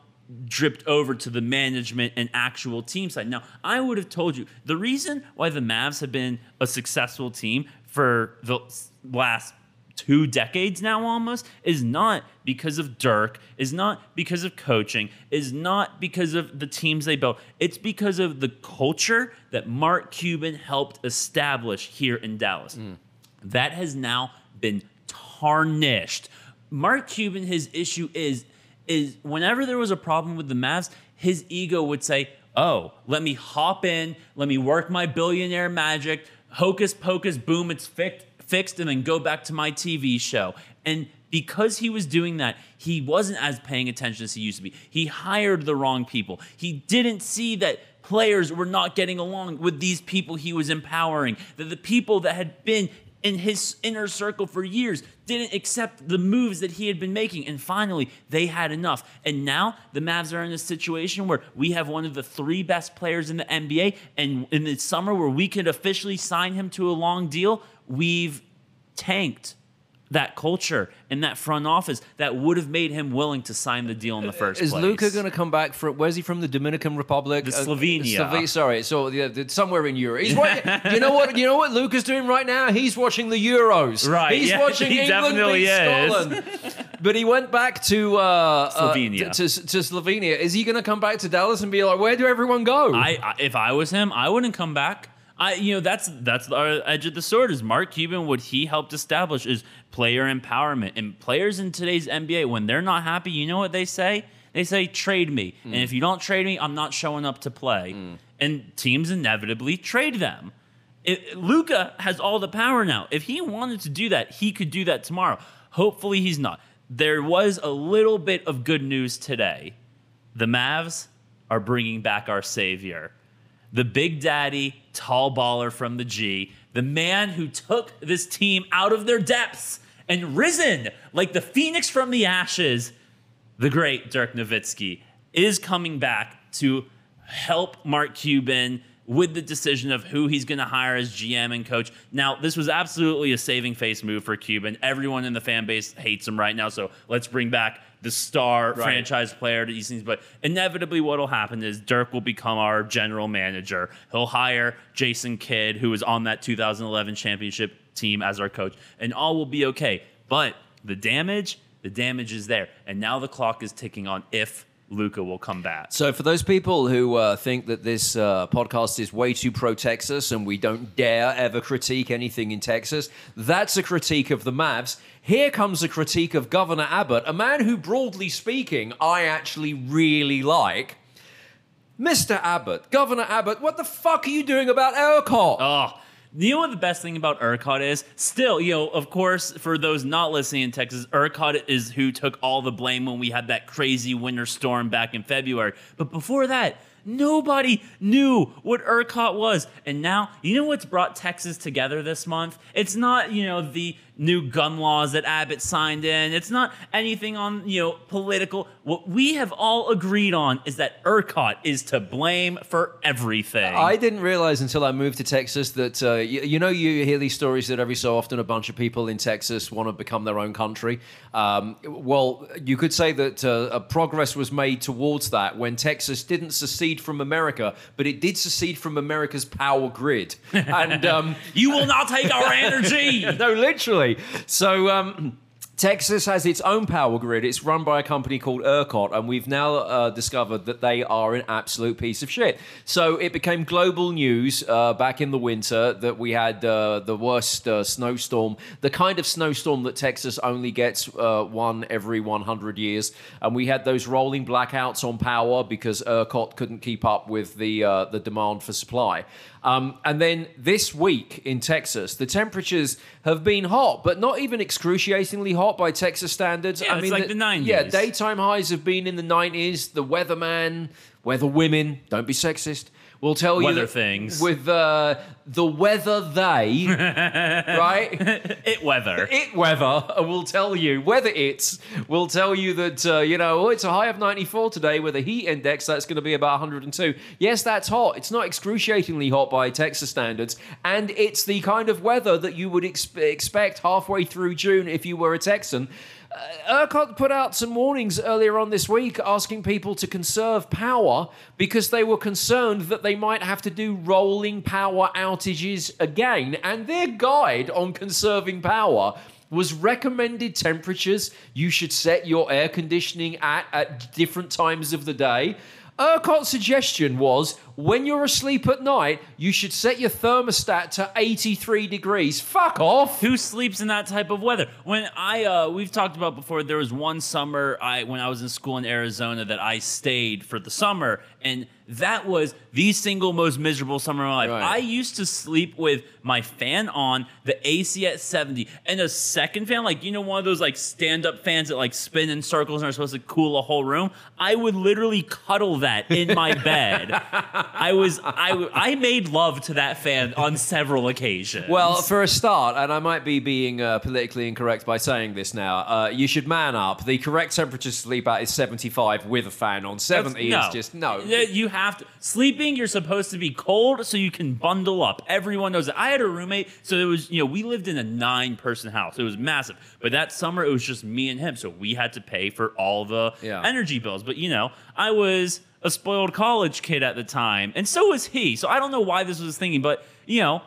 dripped over to the management and actual team side. Now, I would have told you the reason why the Mavs have been a successful team for the last two decades now almost is not because of Dirk, is not because of coaching, is not because of the teams they built. It's because of the culture that Mark Cuban helped establish here in Dallas. Mm. That has now been tarnished. Mark Cuban, his issue is is whenever there was a problem with the Mavs, his ego would say, "Oh, let me hop in, let me work my billionaire magic, hocus pocus, boom, it's fixed, fixed, and then go back to my TV show." And because he was doing that, he wasn't as paying attention as he used to be. He hired the wrong people. He didn't see that players were not getting along with these people he was empowering, that the people that had been in his inner circle for years didn't accept the moves that he had been making. And finally, they had enough. And now the Mavs are in a situation where we have one of the three best players in the NBA. And in the summer, where we could officially sign him to a long deal, we've tanked that culture and that front office that would have made him willing to sign the deal in the first Is place. Is Luka going to come back from? Where's he from? The Dominican Republic, The Uh, Slovenia. Sorry, so yeah, somewhere in Europe. He's you know what? You know what Luka's doing right now? He's watching the Euros. Right, He's yeah, watching he England definitely beat is. Scotland. but he went back to uh, Slovenia. Uh, to, to, to Slovenia. Is he going to come back to Dallas and be like, where do everyone go? I if I was him, I wouldn't come back. I you know that's that's the edge of the sword is Mark Cuban. What he helped establish is player empowerment and players in today's NBA when they're not happy. You know what they say? They say trade me, and if you don't trade me, I'm not showing up to play. Mm. And teams inevitably trade them. Luka has all the power now. If he wanted to do that, he could do that tomorrow. Hopefully, he's not. There was a little bit of good news today. The Mavs are bringing back our savior, the big daddy, tall baller from the G, the man who took this team out of their depths and risen like the phoenix from the ashes. The great Dirk Nowitzki is coming back to help Mark Cuban with the decision of who he's going to hire as GM and coach. Now, this was absolutely a saving face move for Cuban. Everyone in the fan base hates him right now, so let's bring back the star franchise player to these things. But inevitably, what will happen is Dirk will become our general manager. He'll hire Jason Kidd, who was on that 2011 championship team, as our coach, and all will be okay. But the damage, the damage is there, and now the clock is ticking on if Luka will come back. So, for those people who uh, think that this uh, podcast is way too pro Texas and we don't dare ever critique anything in Texas, that's a critique of the Mavs. Here comes a critique of Governor Abbott, a man who, broadly speaking, I actually really like. Mr. Abbott, Governor Abbott, what the fuck are you doing about ERCOT? Oh, you know what the best thing about ERCOT is? Still, you know, of course, for those not listening in Texas, ERCOT is who took all the blame when we had that crazy winter storm back in February. But before that, nobody knew what ERCOT was. And now, you know what's brought Texas together this month? It's not, you know, the new gun laws that Abbott signed in. It's not anything on, you know, political. What we have all agreed on is that ERCOT is to blame for everything. I didn't realize until I moved to Texas that uh, you, you know you hear these stories that every so often a bunch of people in Texas want to become their own country. Um, well, you could say that uh, a progress was made towards that when Texas didn't secede from America, but it did secede from America's power grid. And um, you will not take our energy. no, literally. So. Um, Texas has its own power grid. It's run by a company called ERCOT, and we've now uh, discovered that they are an absolute piece of shit. So it became global news uh, back in the winter that we had uh, the worst uh, snowstorm, the kind of snowstorm that Texas only gets uh, one every 100 years. And we had those rolling blackouts on power because ERCOT couldn't keep up with the, uh, the demand for supply. Um, and then this week in Texas, the temperatures have been hot, but not even excruciatingly hot by Texas standards. Yeah, it's like the 90s. Yeah, daytime highs have been in the 90s. The weatherman, weather women, don't be sexist, will tell you Weather that things. with uh, the weather they, right? it weather. It weather will tell you weather it's will tell you that uh, you know oh, it's a high of 94 today with a heat index that's going to be about 102. Yes, that's hot. It's not excruciatingly hot by Texas standards, and it's the kind of weather that you would ex- expect halfway through June if you were a Texan. Uh, ERCOT put out some warnings earlier on this week asking people to conserve power because they were concerned that they might have to do rolling power outages again. And their guide on conserving power was recommended temperatures you should set your air conditioning at at different times of the day. ERCOT's suggestion was when you're asleep at night, you should set your thermostat to 83 degrees. Fuck off. Who sleeps in that type of weather? When I uh, we've talked about before, there was one summer I when I was in school in Arizona that I stayed for the summer, and that was the single most miserable summer of my life. Right. I used to sleep with my fan on, the AC at 70, and a second fan, like you know, one of those like stand-up fans that like spin in circles and are supposed to cool a whole room. I would literally cuddle that in my bed. I was I I made love to that fan on several occasions. Well, for a start, and I might be being uh, politically incorrect by saying this now, uh, you should man up. The correct temperature to sleep at is 75 with a fan on. 70 no. is just no. You have to sleeping. You're supposed to be cold so you can bundle up. Everyone knows it. I had a roommate, so it was you know we lived in a nine person house. It was massive, but that summer it was just me and him, so we had to pay for all the Yeah. energy bills. But you know, I was a spoiled college kid at the time, and so was he. So I don't know why this was his thinking, but you know.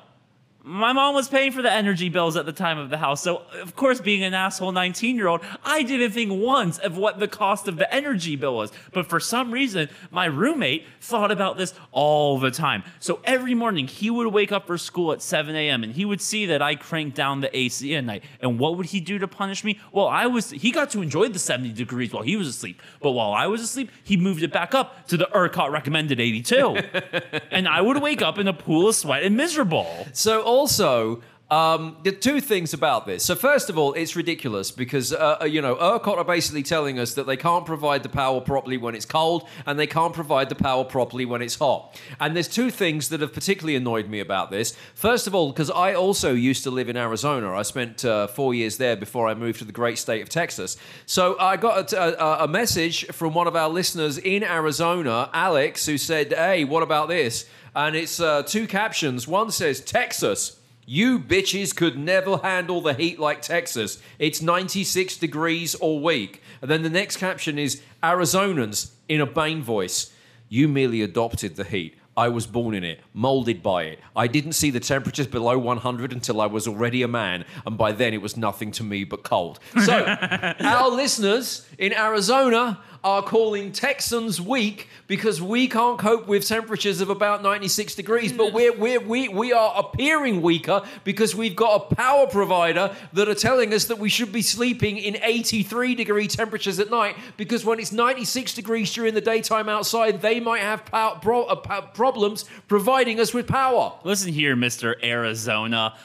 My mom was paying for the energy bills at the time of the house. So, of course, being an asshole 19 year old, I didn't think once of what the cost of the energy bill was. But for some reason, my roommate thought about this all the time. So, every morning, he would wake up for school at 7 a.m. and he would see that I cranked down the AC at night. And what would he do to punish me? Well, I was, he got to enjoy the 70 degrees while he was asleep. But while I was asleep, he moved it back up to the ERCOT recommended 82. and I would wake up in a pool of sweat and miserable. So also, Um, the two things about this. So first of all, it's ridiculous because uh, uh, you know ERCOT are basically telling us that they can't provide the power properly when it's cold, and they can't provide the power properly when it's hot. And there's two things that have particularly annoyed me about this. First of all, because I also used to live in Arizona. I spent uh, four years there before I moved to the great state of Texas. So I got a, message from one of our listeners in Arizona, Alex, who said, "Hey, what about this?" And it's uh, two captions. One says Texas. You bitches could never handle the heat like Texas. It's 96 degrees all week. And then the next caption is Arizonans in a Bane voice. You merely adopted the heat. I was born in it, molded by it. I didn't see the temperatures below 100 until I was already a man, and by then it was nothing to me but cold. So, our listeners in Arizona are calling Texans weak because we can't cope with temperatures of about 96 degrees, but we're, we're, we, we are appearing weaker because we've got a power provider that are telling us that we should be sleeping in 83 degree temperatures at night because when it's 96 degrees during the daytime outside, they might have pow- pro- uh, problems providing us with power. Listen here, Mr. Arizona.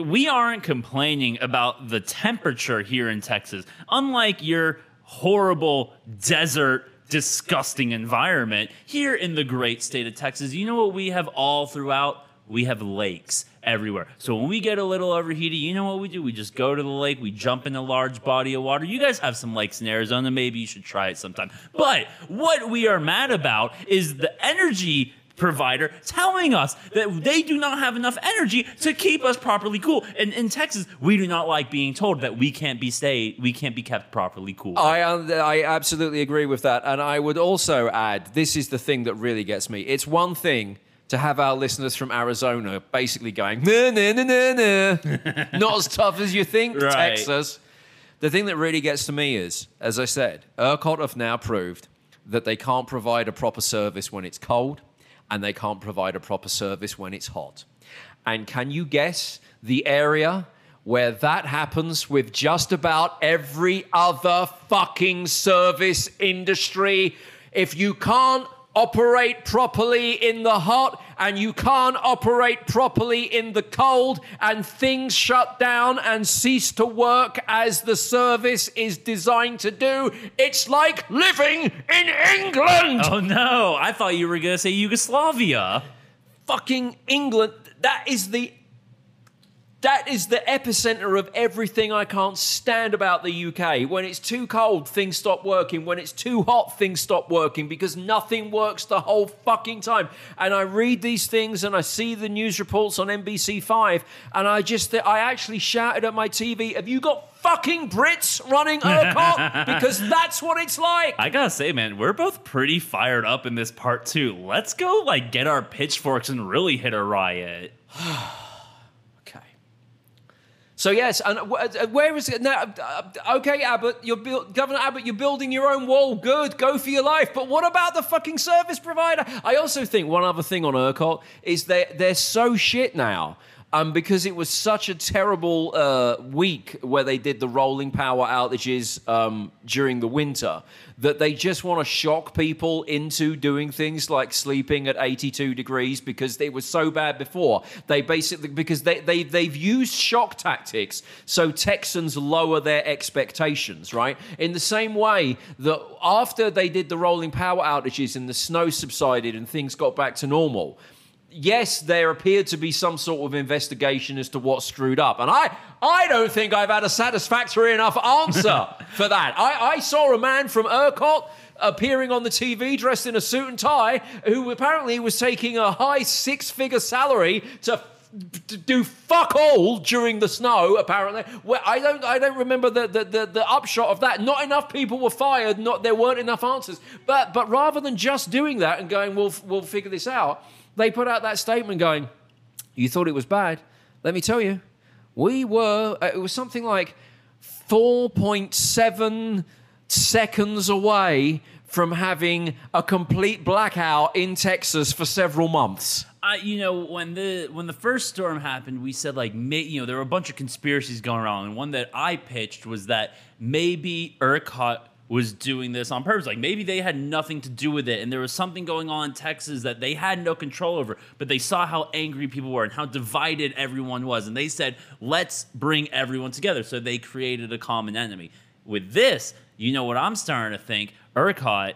We aren't complaining about the temperature here in Texas. Unlike your horrible desert, disgusting environment, here in the great state of Texas, you know what we have all throughout? We have lakes everywhere. So when we get a little overheated, you know what we do? We just go to the lake, we jump in a large body of water. You guys have some lakes in Arizona, maybe you should try it sometime. But what we are mad about is the energy provider telling us that they do not have enough energy to keep us properly cool. And in Texas, we do not like being told that we can't be stay we can't be kept properly cool. I uh, I absolutely agree with that, and I would also add this is the thing that really gets me. It's one thing to have our listeners from Arizona basically going nah nah nah nah, not as tough as you think, Right. Texas. The thing that really gets to me is, as I said, ERCOT have now proved that they can't provide a proper service when it's cold, and they can't provide a proper service when it's hot. And can you guess the area where that happens with just about every other fucking service industry? If you can't operate properly in the hot and you can't operate properly in the cold and things shut down and cease to work as the service is designed to do, it's like living in England! oh no, I thought you were going to say Yugoslavia. fucking England. That is the that is the epicenter of everything I can't stand about the UK. When it's too cold, things stop working. When it's too hot, things stop working because nothing works the whole fucking time. And I read these things and I see the news reports on NBC5 and I just I actually shouted at my TV, "Have you got fucking Brits running ERCOT?" because that's what it's like. I gotta say, man, we're both pretty fired up in this part too. Let's go, like, get our pitchforks and really hit a riot. So yes, and uh, where is it now? uh, Okay, Abbott, you're build, Governor Abbott, you're building your own wall. Good, go for your life. But what about the fucking service provider? I also think one other thing on ERCOT is they they're so shit now. Um, because it was such a terrible uh, week where they did the rolling power outages um, during the winter that they just want to shock people into doing things like sleeping at 82 degrees because it was so bad before. They basically because they, they they've used shock tactics so Texans lower their expectations, right? In the same way that after they did the rolling power outages and the snow subsided and things got back to normal, yes, there appeared to be some sort of investigation as to what screwed up. And I, I don't think I've had a satisfactory enough answer for that. I, I saw a man from ERCOT appearing on the TV dressed in a suit and tie who apparently was taking a high six figure salary to to do fuck all during the snow. Apparently, well, I don't, I don't remember the, the the the upshot of that. Not enough people were fired. Not there weren't enough answers. But but rather than just doing that and going, we'll we'll figure this out, they put out that statement going, you thought it was bad. Let me tell you, we were. uh, It was something like four point seven seconds away from having a complete blackout in Texas for several months. I, you know, when the when the first storm happened, we said like, may, you know, there were a bunch of conspiracies going around, and one that I pitched was that maybe ERCOT was doing this on purpose. Like maybe they had nothing to do with it, and there was something going on in Texas that they had no control over. But they saw how angry people were and how divided everyone was, and they said, "Let's bring everyone together." So they created a common enemy. With this, you know what I'm starting to think? ERCOT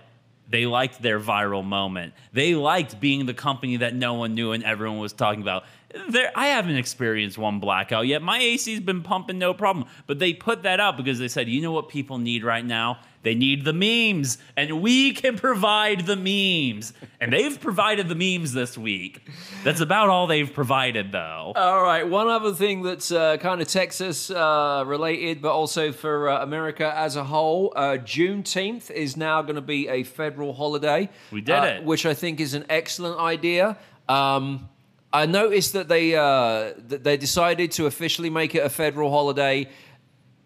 they liked their viral moment. They liked being the company that no one knew and everyone was talking about. There, I haven't experienced one blackout yet. My AC's been pumping no problem. But they put that out because they said, you know what people need right now? They need the memes, and we can provide the memes. And they've provided the memes this week. That's about all they've provided, though. All right. One other thing that's uh, kind of Texas uh, related, but also for uh, America as a whole, uh, Juneteenth is now going to be a federal holiday. We did uh, it. which I think is an excellent idea. Um, I noticed that they uh, that they decided to officially make it a federal holiday.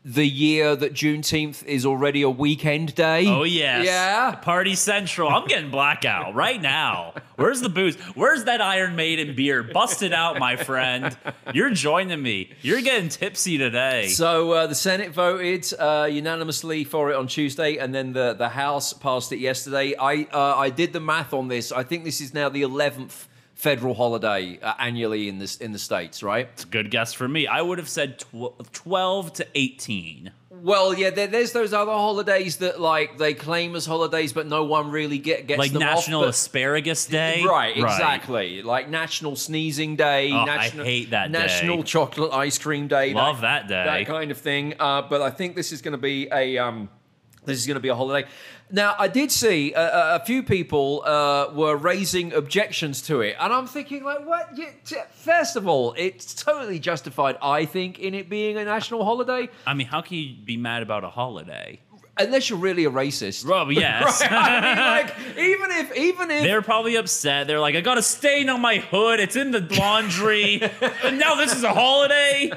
The year that Juneteenth is already a weekend day. Oh yes. Yeah. Party Central. I'm getting blackout right now. Where's the booze? Where's that Iron Maiden beer? Bust it out, my friend. You're joining me. You're getting tipsy today. So uh, the Senate voted uh, unanimously for it on Tuesday, and then the, the House passed it yesterday. I uh, I did the math on this. I think this is now the eleventh federal holiday uh, annually in this in the states, right? It's a good guess for me. I would have said tw- 12 to 18. Well, yeah. There, there's those other holidays that like they claim as holidays, but no one really get gets Like them National off, but- Asparagus Day. Right, exactly. Like National Sneezing Day. Oh, I national, hate that day. National Chocolate Ice Cream Day. Love that day. That kind of thing. Uh, but I think this is going to be a. Um, this is going to be a holiday. Now, I did see a, a few people uh, were raising objections to it, and I'm thinking, like, what? You, t- first of all, it's totally justified, I think, in it being a national holiday, I mean, how can you be mad about a holiday? Unless you're really a racist. Well, yes. Right? I mean, like, even if, even if They're probably upset. They're like, I got a stain on my hood. It's in the laundry. and now this is a holiday.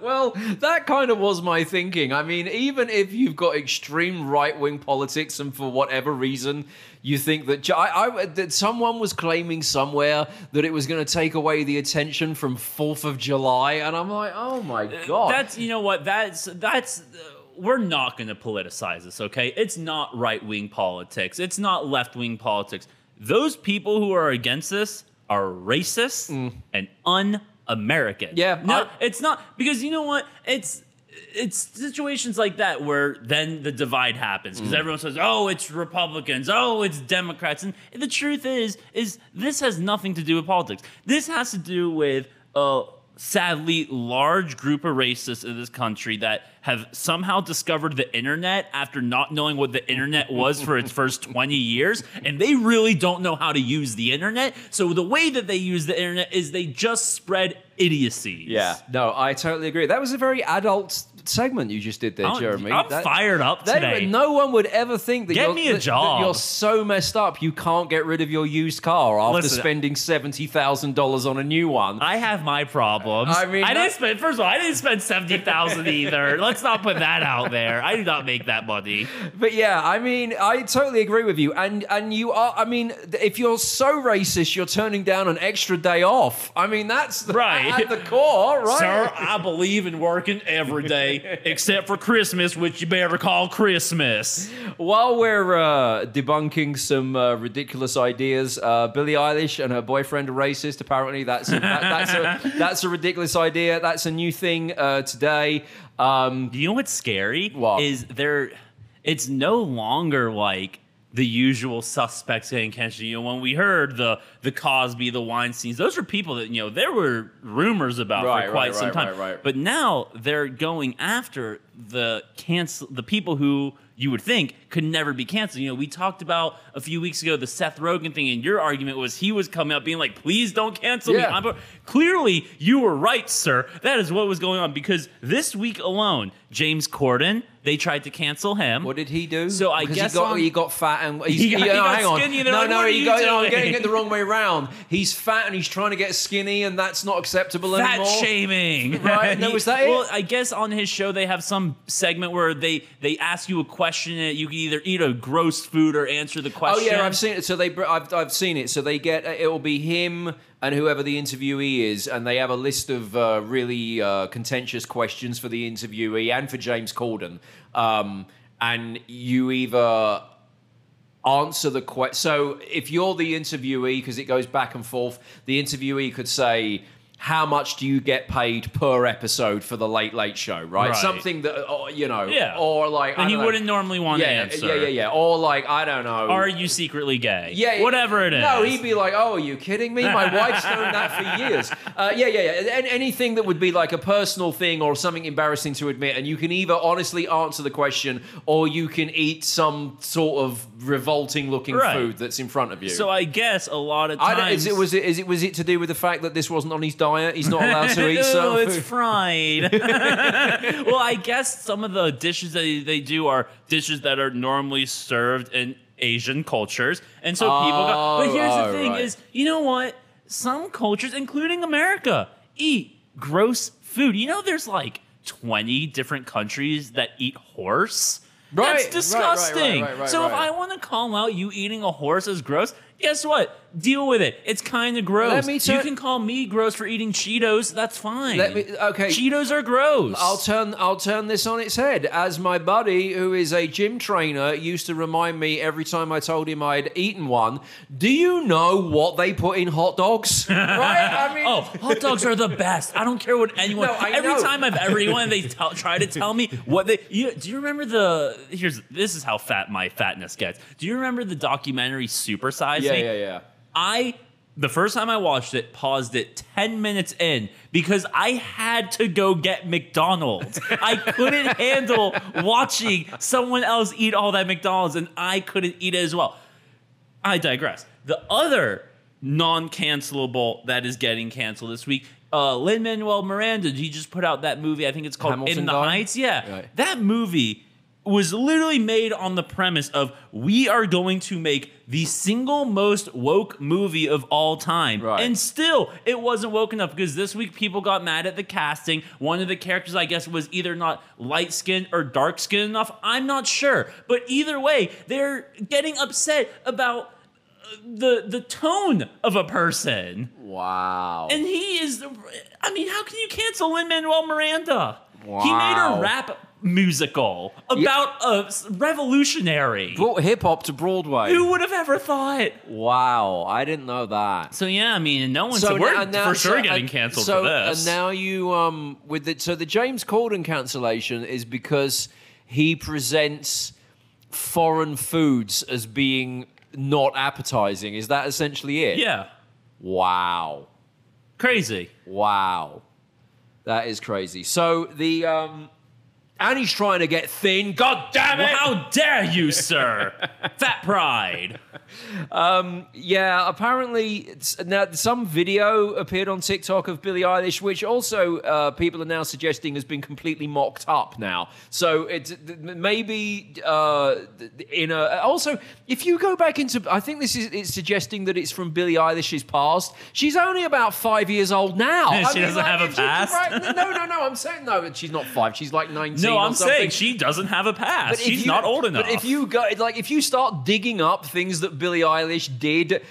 Well, that kind of was my thinking. I mean, even if you've got extreme right wing politics and for whatever reason you think that, I, I, that someone was claiming somewhere that it was going to take away the attention from 4th of July, and I'm like, oh my God. That's you know what that's that's uh, we're not going to politicize this, okay? It's not right wing politics. It's not left wing politics. Those people who are against this are racist and un-American. Mm. Yeah, no, I- it's not because you know what? It's it's situations like that where then the divide happens Mm. because everyone says, "Oh, it's Republicans. Oh, it's Democrats." And the truth is, is this has nothing to do with politics. This has to do with a sadly large group of racists in this country that have somehow discovered the internet after not knowing what the internet was for its first 20 years and they really don't know how to use the internet. So the way that they use the internet is they just spread idiocies. Yeah, no, I totally agree. That was a very adult segment you just did there, I'm- Jeremy. I'm That- fired up They- today. no one would ever think that Get you're, me a that- that job. you're so messed up you can't get rid of your used car after Listen, spending seventy thousand dollars on a new one. I have my problems. I mean, I didn't spend. First of all, I didn't spend seventy thousand either. Let's not put that out there. I did not make that money. But yeah, I mean, I totally agree with you. And and you are, I mean, if you're so racist, you're turning down an extra day off. I mean, that's the, Right. at the core, right? Sir, I believe in working every day except for Christmas, which you better call Christmas. While we're uh, debunking some uh, ridiculous ideas, uh, Billie Eilish and her boyfriend are racist. Apparently, that's a, that, that's a that's a ridiculous idea. That's a new thing uh, today. Um, You know what's scary? What? Is there? It's no longer like the usual suspects getting catched. You know, when we heard the the Cosby, the Weinstein's, those are people that you know there were rumors about Right, for quite right, some right, time. right, right. But now they're going after the cancel the people who you would think could never be canceled. You know, we talked about a few weeks ago the Seth Rogen thing, and your argument was he was coming out being like, "Please don't cancel Yeah. me." I'm, clearly, you were right, sir. That is what was going on because this week alone, James Corden, they tried to cancel him. what did he do? So I guess he got he got fat and he's, He got- he got hang on. skinny no, like, no, "What are he you got. no, I'm getting it the wrong way round. He's fat and he's trying to get skinny, and that's not acceptable Fat anymore. Fat shaming, Right, no, was that it? Well, I guess on his show they have some segment where they they ask you a question and you can either eat a gross food or answer the question. Oh yeah, I've seen it. So they, I've, I've seen it. So they get it will be him and whoever the interviewee is, and they have a list of uh, really uh, contentious questions for the interviewee and for James Corden. Um, and you either answer the question. So if you're the interviewee, because it goes back and forth, the interviewee could say, "How much do you get paid per episode for the Late Late Show?" Right, Right. something that or, you know, Yeah. or like And he know. wouldn't normally want to answer. Yeah, yeah, yeah. Or like I don't know. Are you secretly gay? Yeah, Whatever it is. No, he'd be like, "Oh, are you kidding me? My wife's known that for years." Uh, yeah, yeah, yeah. And anything that would be like a personal thing or something embarrassing to admit, and you can either honestly answer the question or you can eat some sort of revolting-looking Right. food that's in front of you. So I guess a lot of I times. don't, is it was it is it was it to do with the fact that this wasn't on his diet? He's not allowed to eat oh, no, certain it's fried. well, I guess some of the dishes that they do are dishes that are normally served in Asian cultures, and so people got. But oh, here's Oh, the thing: right. is you know what? Some cultures, including America, eat gross food. You know, there's like 20 different countries that eat horse. Right, That's disgusting. right, right, so if. I want to call out you eating a horse as gross, guess what? Deal with it. It's kind of gross. me you can call me gross for eating Cheetos. That's fine. Let me- okay. Cheetos are gross. I'll turn I'll turn this on its head. As my buddy, who is a gym trainer, used to remind me every time I told him I'd eaten one. Do you know what they put in hot dogs? right? I mean, Oh, hot dogs are the best. I don't care what anyone. No, every know. time I've ever everyone they tell, try to tell me what they. You, do you remember the? Here's this is how fat my fatness gets. Do you remember the documentary Super Size yeah, Me? yeah, yeah. I the first time I watched it, paused it 10 minutes in because I had to go get McDonald's. I couldn't handle watching someone else eat all that McDonald's and I couldn't eat it as well. I digress. The other non-cancelable that is getting canceled this week, uh, Lin Manuel Miranda, he just put out that movie. I think it's called Hamilton In the guy? Heights. Yeah, Right. that movie was literally made on the premise of we are going to make the single most woke movie of all time. Right. And still, it wasn't woke enough because this week people got mad at the casting. One of the characters, I guess, was either not light skinned or dark skinned enough. I'm not sure. But either way, they're getting upset about uh, the the tone of a person. Wow. And he is, I mean, how can you cancel Lin Manuel Miranda? He made a rap musical about a revolutionary. Brought hip hop to Broadway. Who would have ever thought? Wow, I didn't know that. So yeah, I mean, no one's So, now- now- for sure so- getting canceled so, for this. And now you um with the so the James Corden cancellation is because he presents foreign foods as being not appetizing. Is that essentially it? yeah, Wow. crazy. Wow. That is crazy. So the um and he's trying to get thin. God damn it! How dare you, sir? Fat pride. Yeah, apparently now some video appeared on TikTok of Billie Eilish, which also uh, people are now suggesting has been completely mocked up now. So it's maybe uh, in a also if you go back into I think this is it's suggesting that it's from Billie Eilish's past. She's only about five years old now. She I mean, doesn't like, have a past? right, no, no, no. I'm saying no. She's not five. She's like nineteen. No, I'm something. saying she doesn't have a past. She's you- not old enough. But if you go, like, if you start digging up things that Billie Eilish did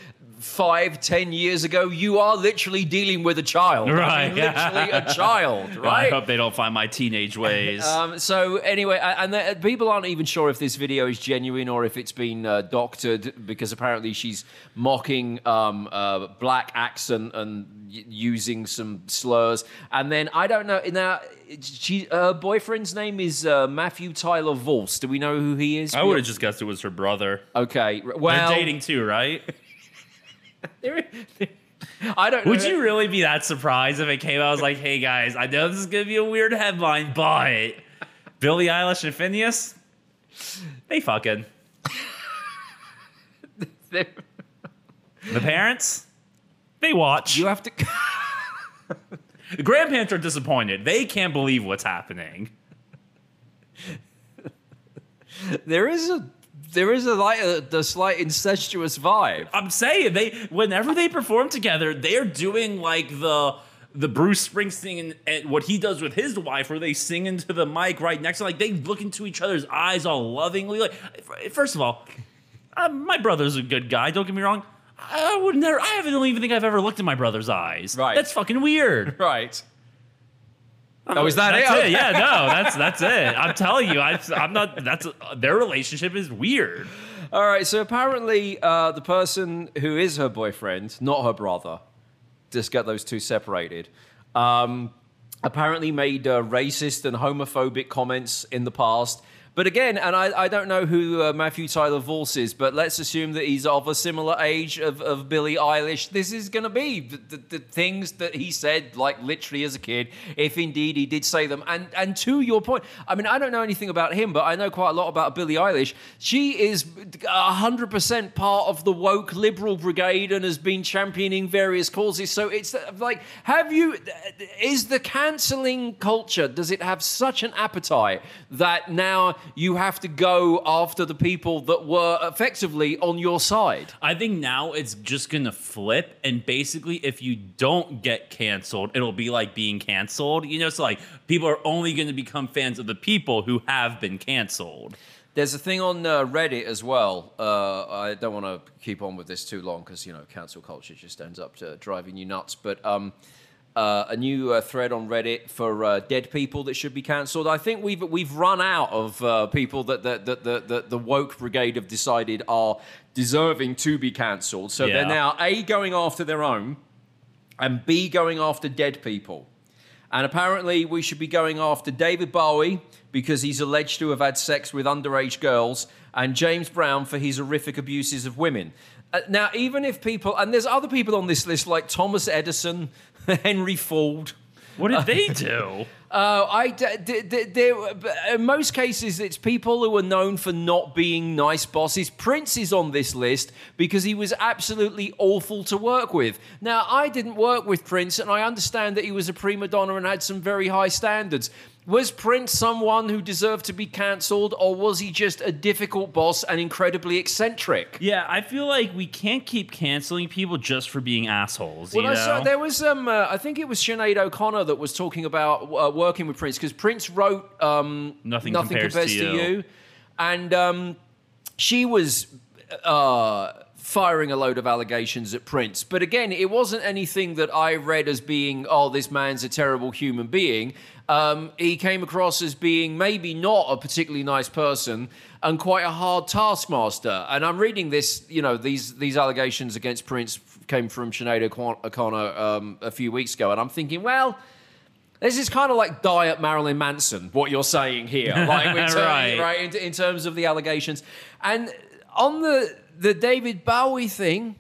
five, ten years ago, you are literally dealing with a child. I mean, Right. literally a child, right? I hope they don't find my teenage ways. Um, so anyway, and the, people aren't even sure if this video is genuine or if it's been uh, doctored because apparently she's mocking um, uh, black accent and y- using some slurs. And then I don't know now. She, her boyfriend's name is uh, Matthew Tyler Vorce. Do we know who he is? I would have just guessed it was her brother. Okay. Well, They're dating too, right? I don't. know. Would you really be that surprised if it came out? I was like, hey guys, I know this is gonna be a weird headline, but Billie Eilish and Finneas, they fucking. The parents, they watch. You have to. the grandparents are disappointed. They can't believe what's happening. there is a. There is a like a, the slight incestuous vibe. I'm saying they whenever they perform together, they're doing like the the Bruce Springsteen and, and what he does with his wife, where they sing into the mic right next to like they look into each other's eyes all lovingly. Like, first of all, uh, my brother's a good guy. Don't get me wrong. I would never. I don't even think I've ever looked in my brother's eyes. Right. That's fucking weird. Right. Oh, is that That's it? it. Yeah, no, that's that's it. I'm telling you, I, I'm not. That's their relationship is weird. All right. So apparently, uh, the person who is her boyfriend, not her brother, just get those two separated. Um, apparently, made uh, racist and homophobic comments in the past. But again, and I, I don't know who uh, Matthew Tyler Vorce is, but let's assume that he's of a similar age of, of Billie Eilish. This is going to be the, the, the things that he said, like literally as a kid, if indeed he did say them. And and to your point, I mean, I don't know anything about him, but I know quite a lot about Billie Eilish. She is 100% part of the woke liberal brigade and has been championing various causes. So it's like, have you, is the cancelling culture, does it have such an appetite that now you have to go after the people that were effectively on your side? I think now it's just gonna flip, and basically, if you don't get canceled, it'll be like being canceled. You know, so like people are only gonna become fans of the people who have been canceled. There's a thing on uh, Reddit as well. Uh, I don't want to keep on with this too long because you know cancel culture just ends up to driving you nuts. But um, uh, a new uh, thread on Reddit for uh, dead people that should be cancelled. I think we've we've run out of uh, people that that that the, the, the woke brigade have decided are deserving to be cancelled. So Yeah. they're now a going after their own, and b going after dead people. And apparently, we should be going after David Bowie because he's alleged to have had sex with underage girls, and James Brown for his horrific abuses of women. Uh, now, even if people, and there's other people on this list like Thomas Edison, Henry Ford. What did they do? Uh, I, d- d- d- there- but in most cases, it's people who are known for not being nice bosses. Prince is on this list because he was absolutely awful to work with. Now, I didn't work with Prince, and I understand that he was a prima donna and had some very high standards. Was Prince someone who deserved to be cancelled, or was he just a difficult boss and incredibly eccentric? Yeah, I feel like we can't keep canceling people just for being assholes. Well, you I saw, there was, um, uh, I think it was Sinead O'Connor that was talking about uh, working with Prince because Prince wrote um, Nothing Compares to You. and um, she was uh, firing a load of allegations at Prince. But again, it wasn't anything that I read as being, oh, this man's a terrible human being. Um, he came across as being maybe not a particularly nice person and quite a hard taskmaster. And I'm reading this, you know, these these allegations against Prince came from Sinead O'Con- O'Connor um, a few weeks ago, and I'm thinking, well. This is kind of like Diet Marilyn Manson, what you're saying here, like Right. right? In, in terms of the allegations, and on the the David Bowie thing,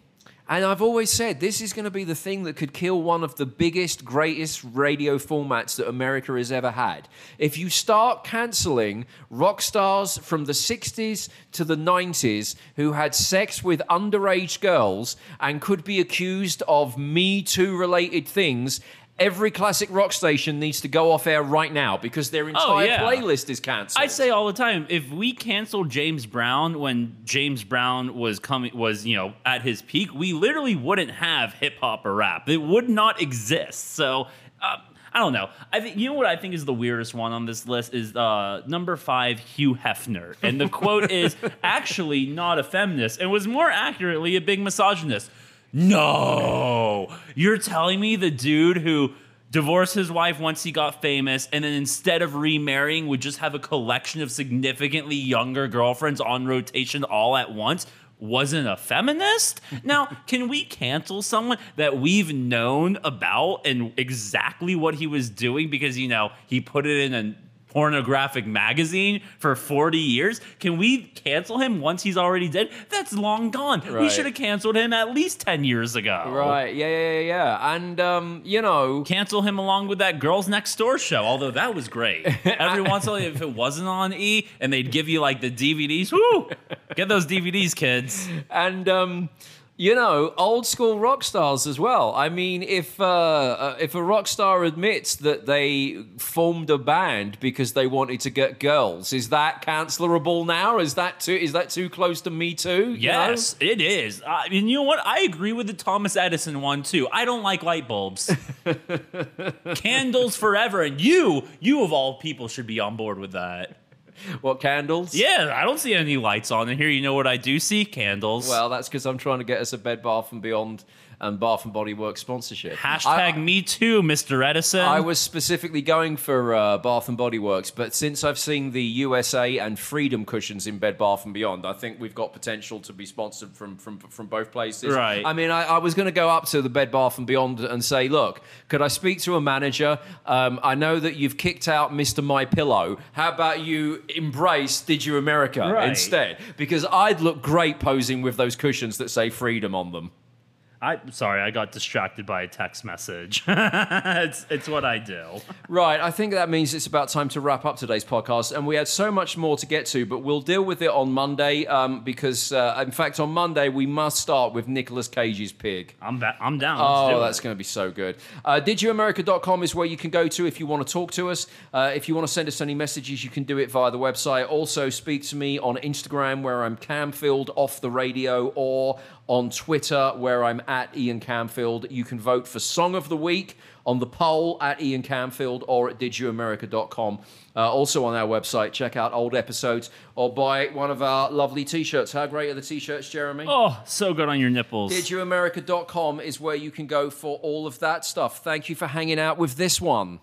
and I've always said this is going to be the thing that could kill one of the biggest, greatest radio formats that America has ever had. If you start canceling rock stars from the 60s to the 90s who had sex with underage girls and could be accused of Me Too related things. Every classic rock station needs to go off air right now because their entire Oh, yeah. playlist is cancelled. I say all the time, if we canceled James Brown when James Brown was coming was, you know, at his peak, we literally wouldn't have hip hop or rap. It would not exist. So uh, I don't know. I think you know what I think is the weirdest one on this list is uh, number five, Hugh Hefner, and the quote is actually not a feminist and was more accurately a big misogynist. No, you're telling me the dude who divorced his wife once he got famous and then instead of remarrying would just have a collection of significantly younger girlfriends on rotation all at once wasn't a feminist? Now, can we cancel someone that we've known about and exactly what he was doing because, you know, he put it in a pornographic magazine for 40 years? Can we cancel him once he's already dead? That's long gone. We should have canceled him at least 10 years ago. Right, yeah, yeah, yeah, yeah. And, um, you know, Cancel him along with that Girls Next Door show, although that was great. Every once in a while, if it wasn't on E and they'd give you like the DVDs, whoo, get those DVDs, kids. and um, you know, old school rock stars as well. I mean, if uh, uh, if a rock star admits that they formed a band because they wanted to get girls, is that cancelable now? Is that too is that too close to Me Too? you know? Yes, it is. I mean, you know what? I agree with the Thomas Edison one too. I don't like light bulbs. Candles forever, and you, you of all people, should be on board with that. What candles? Yeah, I don't see any lights on in here. You know what I do see? Candles. Well, that's because I'm trying to get us a Bed Bath and Beyond and Bath and Body Works sponsorship. Hashtag I- me too, Mr. Edison. I was specifically going for uh, Bath and Body Works, but since I've seen the USA and Freedom cushions in Bed Bath and Beyond, I think we've got potential to be sponsored from from, from both places. Right. I mean, I, I was going to go up to the Bed Bath and Beyond and say, look, could I speak to a manager? Um, I know that you've kicked out Mr. My Pillow. How about you embrace Did You America Right. instead? Because I'd look great posing with those cushions that say Freedom on them. I sorry, I got distracted by a text message. it's it's what I do. Right, I think that means it's about time to wrap up today's podcast, and we had so much more to get to, but we'll deal with it on Monday um, because, uh, in fact, on Monday we must start with Nicolas Cage's pig. I'm ba- I'm down. Let's do Oh, that's going to be so good. Uh, DidYouAmerica.com is where you can go to if you want to talk to us. Uh, if you want to send us any messages, you can do it via the website. Also, speak to me on Instagram, where I'm Camfield off the radio, or on Twitter, where I'm at Ian Camfield. You can vote for Song of the Week on the poll at Ian Camfield or at DidYouAmerica.com. Uh, also on our website, check out old episodes or buy one of our lovely t-shirts. How great are the t-shirts, Jeremy? Oh, so good on your nipples. DidYouAmerica.com is where you can go for all of that stuff. Thank you for hanging out with this one.